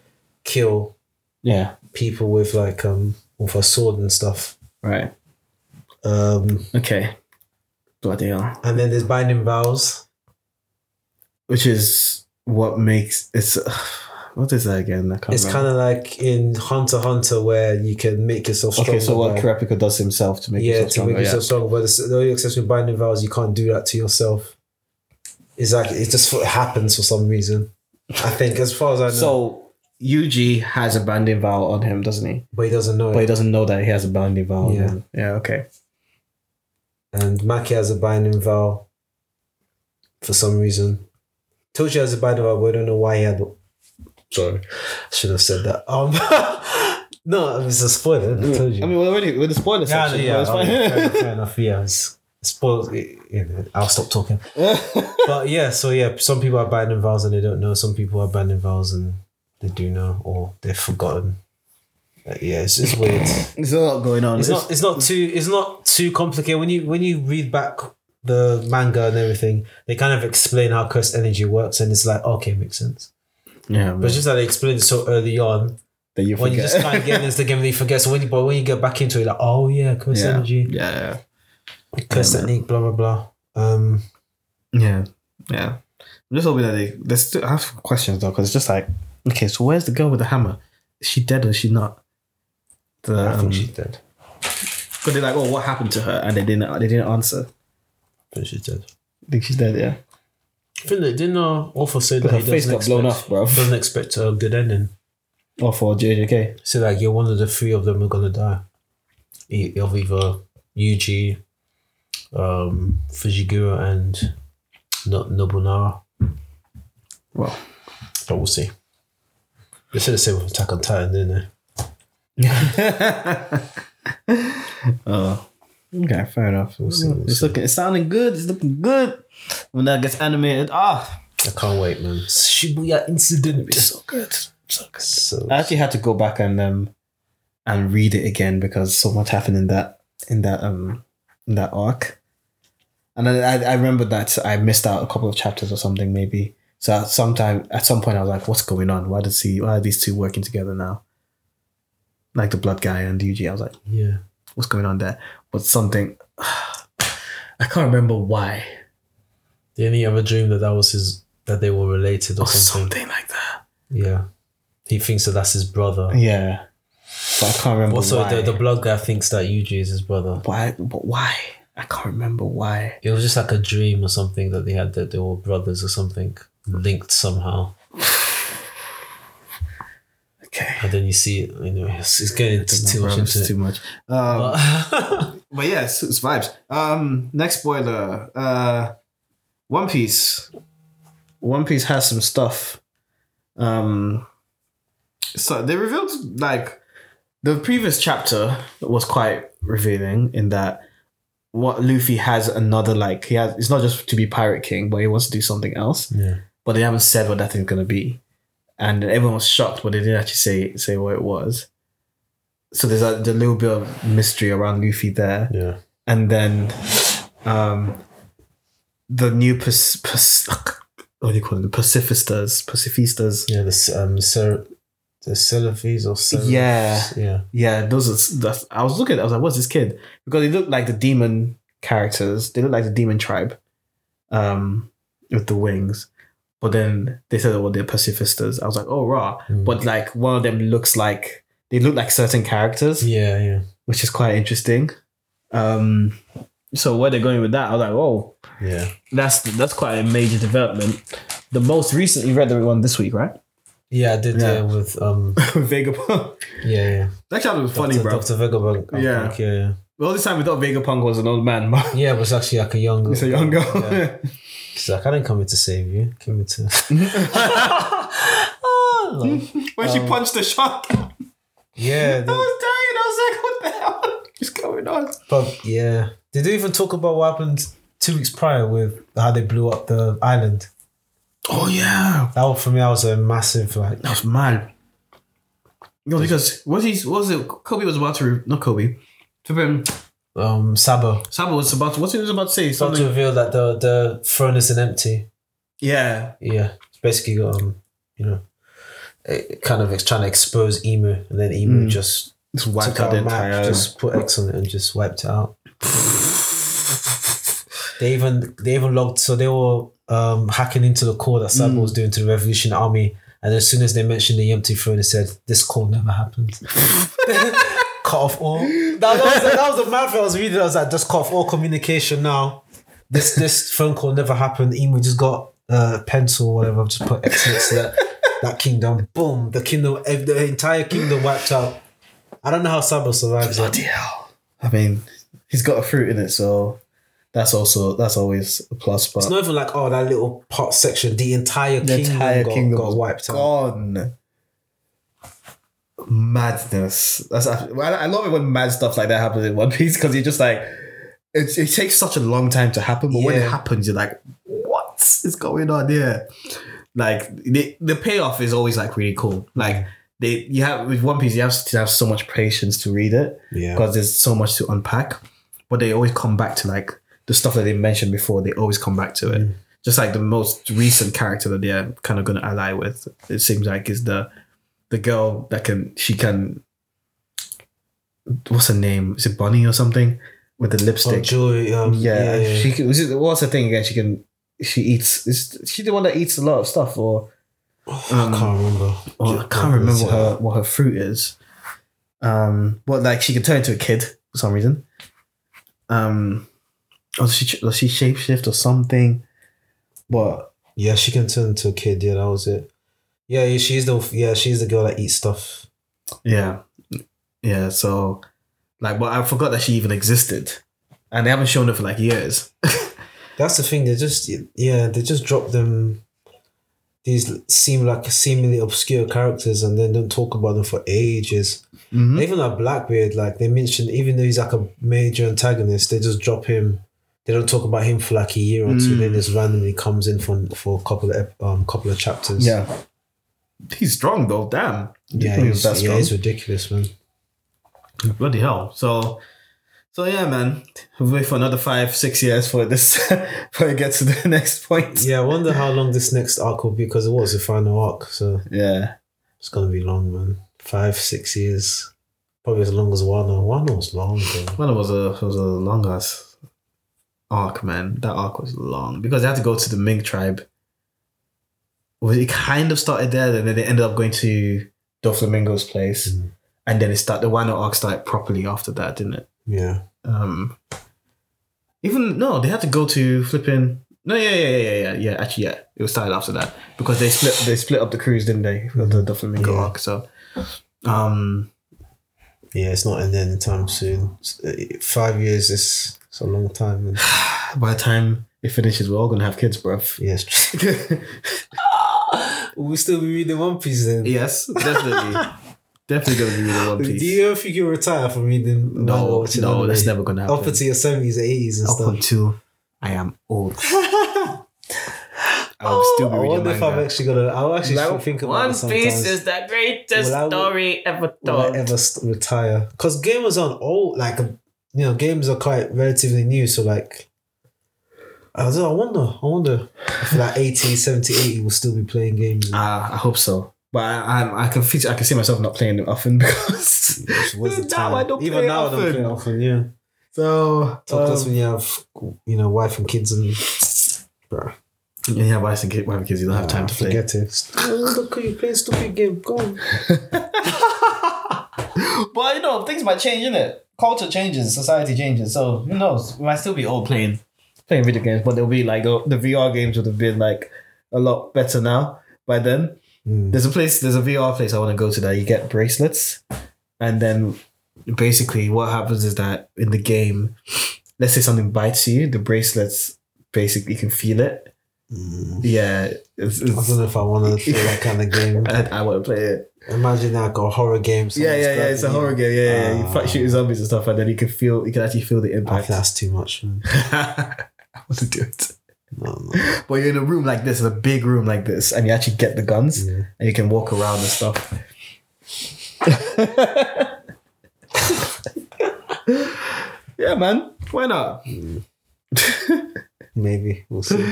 kill Yeah. people with like um with her sword and stuff. Right. Um, Okay. Bloody hell. and then there's binding vows. Which is what makes it's. what is that again? It's kind of like in Hunter Hunter where you can make yourself stronger. Okay, so what Kurapika does himself to make yeah, to stronger. make yourself stronger. But the, the only exception with binding vows, you can't do that to yourself. It's like it just happens for some reason. I think, as far as I know. So Yuji has a binding vow on him, doesn't he? but he doesn't know But he doesn't know that he has a binding vow. on Yeah. him. Yeah. Okay. And Maki has a binding vow for some reason. Toji has a binding vow, but I don't know why he had. Sorry, I should have said that. Um, no, it's a spoiler. I told you. I mean, we're already with the spoiler yeah, section. yeah, it's okay, fine. fair, enough, fair enough. Yeah, it's, spoiled. I'll stop talking. But yeah, so yeah, some people are binding vows and they don't know. Some people are binding vows and they do know, or they've forgotten. Uh, yeah, it's just weird. There's a lot going on. It's not. It's not too. It's not too complicated when you when you read back the manga and everything. They kind of explain how cursed energy works, and it's like okay, makes sense. yeah, But it's just that they explained it so early on. that you When you just kind of get into the game, and you forget. So when you but when you get back into it, like oh yeah, cursed yeah. energy, Yeah, cursed Yeah, man. technique, blah blah blah. Um, yeah, yeah. I'm just hoping that they. There's still, I have questions though, because it's just like, okay, so where's the girl with the hammer? Is she dead or is she not? The, I um, she's dead. But they're like, oh, what happened to her? And they didn't. They didn't answer. I think she's dead. I think she's dead. Yeah. I think they didn't uh, also say that Her he face doesn't got blown expect, off, bro. doesn't expect a good ending. Or for JJK. So like you're one of the three of them who're gonna die. E- Of either Yuji, um, Fushiguro, and no- Nobunaga. Well. But we'll see. They said the same with Attack on Titan, didn't they? Oh. Okay, fair enough. We'll see, we'll it's see. looking. It's sounding good. It's looking good. When that gets animated, ah, I can't wait, man. Shibuya incident. it's so good. So good. So I actually had to go back and um and read it again because so much happened in that in that um in that arc. And I I, remember that I missed out a couple of chapters or something maybe. So at sometime at some point I was like, what's going on? Why does he why are these two working together now? Like the blood guy and Yuji. I was like, Yeah. What's going on there? But something I can't remember why. Didn't he ever dream that that was his that they were related or Or something? something like that. Yeah. He thinks that that's his brother. Yeah. But I can't remember Also, why. the, the blood guy thinks that Yuji is his brother. why but why? I can't remember why. It was just like a dream or something that they had that they were brothers or something linked somehow. Okay. And then you see it. Anyway, it's, it's getting into too much into too it. much. Um, But- But yeah, it's, it's vibes. Um, next spoiler. Uh, One Piece. One Piece has some stuff. Um, so they revealed like the previous chapter was quite revealing in that what Luffy has another like he has. It's not just to be pirate king, but he wants to do something else. yeah. But they haven't said what that thing's gonna be, and everyone was shocked, but they didn't actually say say what it was. So there's a, the little bit of mystery around Luffy there Yeah. and then um the new Pac- Pac- what do you call it the pacifistas pacifistas Yeah. The um, Ser- the Seraphis or Seraphs. Yeah. Yeah. yeah those are that's, i was looking i was like what's this kid because they look like the demon characters they look like the demon tribe um with the wings but then they said oh well, they're pacifistas i was like oh raw Mm. but like one of them looks like they look like certain characters Yeah. Yeah. which is quite interesting um so where they're going with that i was like oh Yeah. that's that's quite a major development. The most recent you read the one this week, right? Yeah. I did. Yeah. Yeah. with um. Vegapunk. Yeah. Yeah. That chapter was funny, Dr. bro. Dr. Vegapunk. Yeah. think, yeah. Yeah. All this time we thought Vegapunk was an old man, but Yeah, it was actually like a young. it's a young girl. Yeah. She's like, I didn't come here to save you. I came here to. Oh, when she um, punched the shark, I yeah, the- was dying. I was like, what the hell is going on? but yeah. Did they even talk about what happened two weeks prior with how they blew up the island? Oh yeah, That was, for me, that was a massive like. that was mad. No, because what he what was it? Koby was about to not Koby. Flippin' Um, Sabo Sabo was about to, what's he was about to say? about to reveal that the the throne isn't empty. Yeah, Yeah, it's basically um, you know, it kind of trying to expose Imu, and then Imu Mm. just it's wiped took out the map, entire. just put X on it, and just wiped it out. They even they even logged so they were um hacking into the call that Sabo Mm. was doing to the Revolution Army, and as soon as they mentioned the empty throne, they said this call never happened. cut off all. That, that was the, that was the math I was reading. I was like, just cut off all communication now. This this phone call never happened. Imu just got a pencil or whatever. Just put X next to that that kingdom. Boom, the kingdom, the entire kingdom wiped out. I don't know how Sabo survives. Bloody hell. I mean, he's got a fruit in it, so that's also that's always a plus. But It's not even like oh that little part section. The entire the kingdom, entire got, kingdom got wiped out. gone. Madness. That's I I love it when mad stuff like that happens in One Piece because you're just like it, it takes such a long time to happen, but when it happens, you're like, what is going on here? Like the the payoff is always like really cool. Like they you have with One Piece, you have to have so much patience to read it Yeah, because there's so much to unpack. But they always come back to like the stuff that they mentioned before. They always come back to it. Mm. Just like the most recent character that they're kind of going to ally with, it seems like is the the girl that can she can. What's her name? Is it Bunny or something with the oh, lipstick? Joy. Um, yeah, yeah, yeah. she can, was it, what's the thing again? She can she eats. Is she the one that eats a lot of stuff or? I can't remember. Oh, I can't remember what her what her fruit is. Um, but like she can turn into a kid for some reason. Um, or does she does she shapeshift or something? But Yeah, she can turn into a kid. Yeah, that was it. Yeah, she's the yeah she's the girl that eats stuff. yeah, yeah. So, like, but I forgot that she even existed, and they haven't shown her for like years. That's the thing. They just yeah they just drop them. These seem like seemingly obscure characters, and then don't talk about them for ages. Mhm. Even like Blackbeard, like they mentioned, even though he's like a major antagonist, they just drop him. They don't talk about him for like a year or two. Mm. Then just randomly comes in for for a couple of um couple of chapters. Yeah, he's strong though. Damn. yeah, Didn't know he he's, was that yeah, strong. he's ridiculous, man. Bloody hell. So So yeah, man, we'll wait for another five, six years for this before it gets to the next point. Yeah, I wonder how long this next arc will be because it was the final arc, so Yeah. it's gonna be long, man. Five, six years, probably as long as Wano. Wano was long, bro. Well, it was a it was a long ass arc, man. That arc was long because they had to go to the Mink tribe. Well, it kind of started there, and then they ended up going to Doflamingo's place, Mm. and then it started. The Wano arc started properly after that, didn't it? Yeah, Um, even no, they had to go to flipping. No, yeah, yeah, yeah, yeah, yeah, yeah. Actually, yeah, it was started after that because they split. They split up the crews, didn't they? The the Doflamingo Yeah. arc. So, um, yeah, it's not ending anytime soon. Five years is it's a long time, by the time it finishes, we're all gonna have kids, bruv. Yes, we'll still be reading One Piece then. Yes, definitely. definitely gonna be reading One Piece. Do you ever think you'll retire from reading? manga no, no, that's never gonna happen. Up until your seventies, eighties, and Up stuff. until I am old. I'll still be oh, reading I reading wonder if I'm actually gonna. I'll actually Like, think about One it sometimes. Piece is the greatest Will I- story ever Will I ever st- retire? Because gamers aren't old. Like you know, games are quite relatively new. So like, I don't know. I wonder. I wonder if like 80, 70, 80 will still be playing games. Ah, I hope so. But I, I, I can feature, I can see myself not playing them often because now time? I don't Even play now I don't play often. Yeah. So Talk um, when you have you know wife and kids and. Bro, yeah, yeah, wife and kid, wife and kids, you don't have time to play. Forget it. Oh, Look, you playing stupid game. Go on. but you know, things might change, innit? Culture changes, society changes. So who knows? We might still be old playing playing video games, but they'll be like the, the VR games would have been like a lot better now by then. Mm. There's a place, there's a VR place I want to go to that you get bracelets, and then basically what happens is that in the game, let's say something bites you, the bracelets basically can feel it. Mm. Yeah, it's, I don't know if I want to play that kind of game. I, I want to play it. Imagine like a horror game. Yeah, yeah, yeah. It's a horror game. Yeah, yeah. You fight Ah. shooting zombies and stuff, and then you can feel, you can actually feel the impact. that's too much. I want to do it. No, no. But you're in a room like this, a big room like this, and you actually get the guns, Yeah. and you can walk around and stuff. yeah, man. Why not? Maybe we'll see.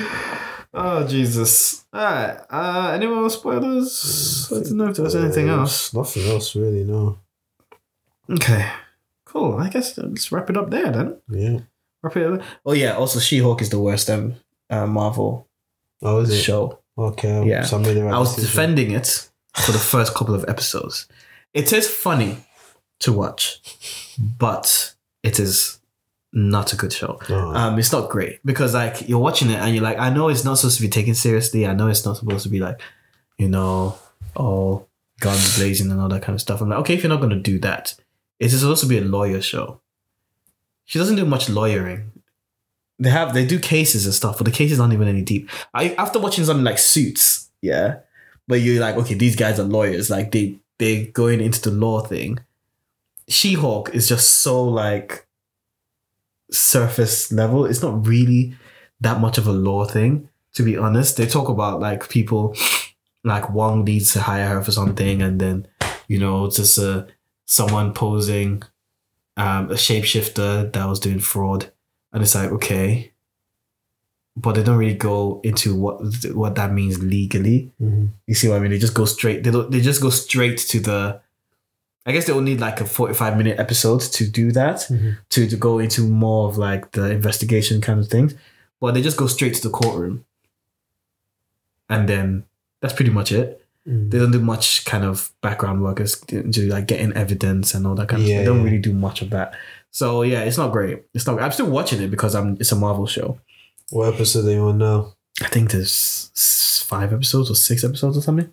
Oh Jesus! All right. Uh, any more spoilers? I don't know if there's anything Uh, else. Nothing else really. No. Okay. Cool. I guess let's wrap it up there then. Yeah. Oh yeah. Also, She-Hulk is the worst um, uh, Marvel Oh, is it? show. Okay. Yeah. So I made the right I was decision. defending it for the first couple of episodes. It is funny to watch, but it is not a good show. No. Um, it's not great because like you're watching it and you're like, I know it's not supposed to be taken seriously. I know it's not supposed to be like, you know, all guns blazing and all that kind of stuff. I'm like, okay, if you're not gonna do that, it's supposed to be a lawyer show. She doesn't do much lawyering. They have they do cases and stuff, but the cases aren't even any deep. I after watching something like Suits, yeah, but you're like, okay, these guys are lawyers, like they they're going into the law thing. She Hulk is just so like surface level. It's not really that much of a law thing, to be honest. They talk about like people like Wong needs to hire her for something, and then you know just uh, someone posing um, a shapeshifter that was doing fraud, and it's like okay, but they don't really go into what what that means legally. Mhm. You see what I mean? They just go straight. They don't. They just go straight to the. I guess they will need like a forty-five minute episode to do that Mhm. to to go into more of like the investigation kind of things, but they just go straight to the courtroom, and then that's pretty much it. Mm. They don't do much kind of background work as to like getting evidence and all that kind of Yeah, stuff. They don't really do much of that. So yeah, it's not great. It's not. I'm still watching it because I'm. It's a Marvel show. What episode are you on now? I think there's five episodes or six episodes or something.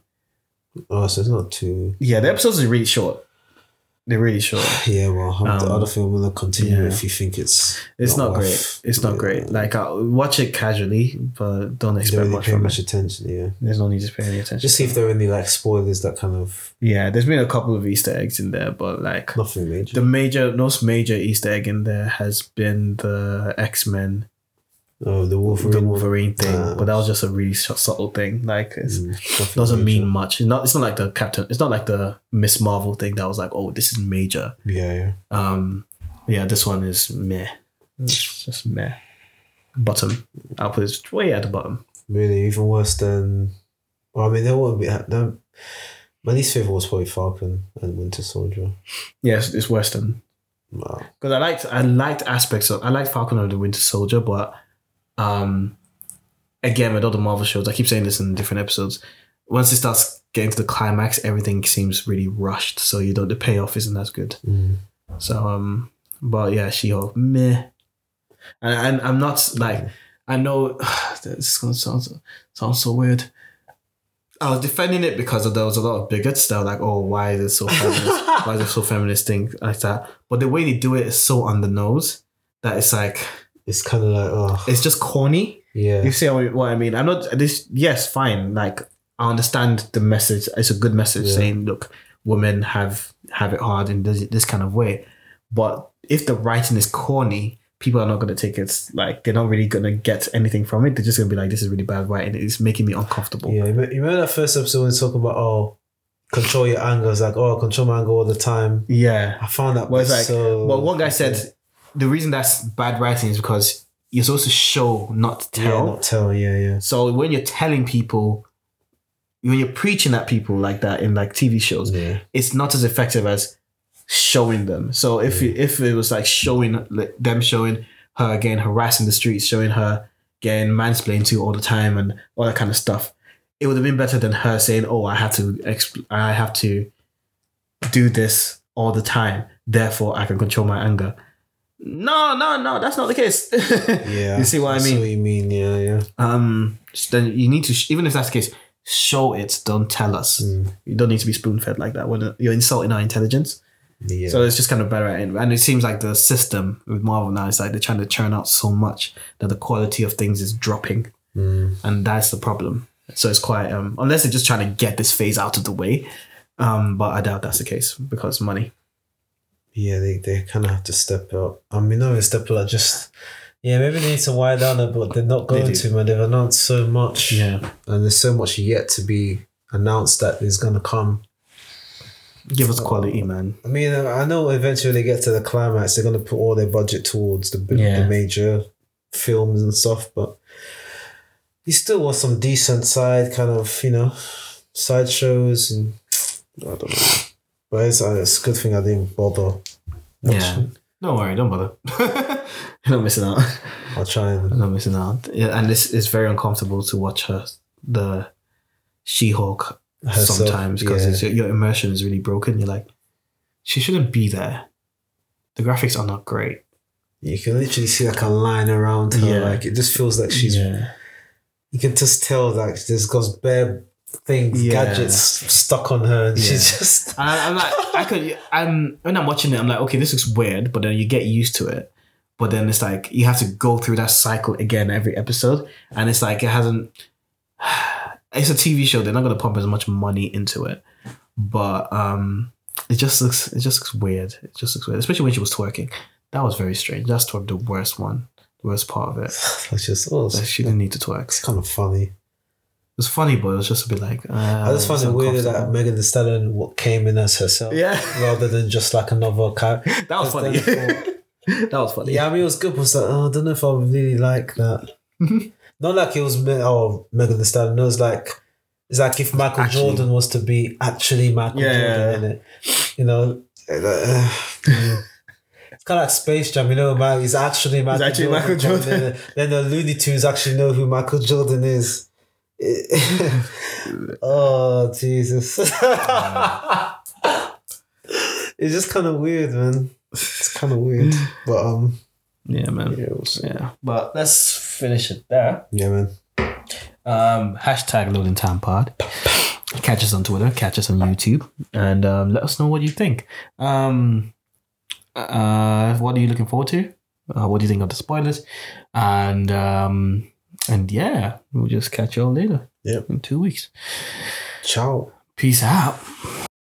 Oh, so it's not too. Yeah, the episodes are really short. They're really short. Yeah, well, Um, I don't think I'm gonna continue yeah. if you think it's. It's not, worth- great. It's not yeah. great. Like I'll watch it casually, but don't expect really much pay from much attention. Yeah. There's no need to pay any attention. Just see if there are any like spoilers that kind of yeah, there's been a couple of Easter eggs in there, but like nothing major. the major, most major Easter egg in there has been the X Men, oh, the Wolverine. the Wolverine thing, Ah. but that was just a really subtle thing. Like it Mm, doesn't major. mean much. It's not. It's not like the Captain. It's not like the Ms. Marvel thing that was like, oh, this is major. Yeah, yeah. Um, Yeah, this one is meh. It's just meh. Bottom. I'll put it way at the bottom. Really, even worse than. Well, I mean, there won't be. No, my least favorite was probably Falcon and Winter Soldier. Yes, it's worse than Wow. because I liked I liked aspects of I liked Falcon and the Winter Soldier, but um, again with all the Marvel shows, I keep saying this in different episodes. Once it starts getting to the climax, everything seems really rushed. So you don't the payoff isn't as good. Mm. So um, but yeah, She Hulk meh, and, and I'm not like I know this is gonna sound so, sound so weird. I was defending it because there was a lot of bigots that were like, "Oh, why is it so feminist? why is it so feminist thing like that?" But the way they do it is so on the nose that it's like It's kind of like, oh, it's just corny. yeah. You see what I mean? I'm not this. Yes, fine. Like I understand the message. It's a good message Yeah. saying, "Look, women have have it hard in this, this kind of way." But if the writing is corny, people are not going to take it. Like they're not really going to get anything from it. They're just going to be like, "This is really bad writing. It's making me uncomfortable." Yeah, you remember that first episode when talking about, oh, control your anger? It's like, oh, control my anger all the time. Yeah. I found that Well, it's like, so. well, one guy said the reason that's bad writing is because you're supposed to show, not yeah, tell. not tell, yeah, yeah. So when you're telling people, when you're preaching at people like that in like TV shows, Yeah. it's not as effective as showing them. So if you, if it was like showing like, them showing her again harassing the streets, showing her getting mansplained to all the time and all that kind of stuff, it would have been better than her saying, "Oh, I have to exp- I have to do this all the time, therefore I can control my anger." No, no, no, that's not the case. Yeah. you see what I mean? what you mean, yeah, yeah. um then you need to sh- even if that's the case show it don't tell us Mm. you don't need to be spoon-fed like that when you're insulting our intelligence Yeah. so it's just kind of better at it and it seems like the system with marvel now is like they're trying to churn out so much that the quality of things is dropping Mm. and that's the problem so it's quite um unless they're just trying to get this phase out of the way um but i doubt that's the case because money Yeah, they, they kind of have to step up. I mean, not even step up, just yeah, maybe they need to wire down it, but they're not going do. to. Man, they've announced so much, yeah and there's so much yet to be announced that is going to come. give us quality man I mean, uh, I know eventually they get to the climax, they're going to put all their budget towards the, Yeah. the major films and stuff, but you still want some decent side kind of, you know, side shows and I don't know. But it's, uh, it's a good thing I didn't bother. yeah don't worry don't bother you're not missing out I'll try and I'm not missing out. Yeah, and this is very uncomfortable to watch her the She-Hulk sometimes because yeah. your, immersion is really broken. You're like, she shouldn't be there. The graphics are not great. You can literally see like a line around her. Yeah. Like it just feels like she's. yeah, You can just tell like there's got bare things, Yeah. gadgets stuck on her, and Yeah. she's just. and I'm like, I could. I'm when I'm watching it, I'm like, okay, this looks weird, but then you get used to it. But then it's like you have to go through that cycle again every episode, and it's like it hasn't. It's a TV show. They're not going to pump as much money into it, but um, it just looks. It just looks weird. It just looks weird, especially when she was twerking. That was very strange. That's toward the worst one, the worst part of it. It's just oh, she didn't need to twerk. it's kind of funny. Was funny, but it was just a bit like. Uh, I just find it weird that. Megan Thee Stallion what came in as herself, Yeah, rather than just like another character. that was funny. that was funny. Yeah, I mean it was good. But it's like oh, I don't know if I would really like that. Not like it was Me- oh Megan Thee Stallion. It was like it's like if Michael Actually. Jordan was to be actually Michael Yeah. Jordan in it. You know, uh, it's kind of like Space Jam. You know, man, he's actually Michael actually Jordan. Michael Jordan. Then, then the Looney Tunes actually know who Michael Jordan is. oh Jesus! it's just kind of weird, man. It's kind of weird, but um, Yeah, man. yeah, we'll. Yeah, but let's finish it there. yeah, man. Um, hashtag Loading Time Pod. Catch us on Twitter. Catch us on YouTube, and um, let us know what you think. Um, uh, what are you looking forward to? Uh, what do you think of the spoilers? And um, and yeah, we'll just catch you all later. Yep. In two weeks. Ciao. Peace out.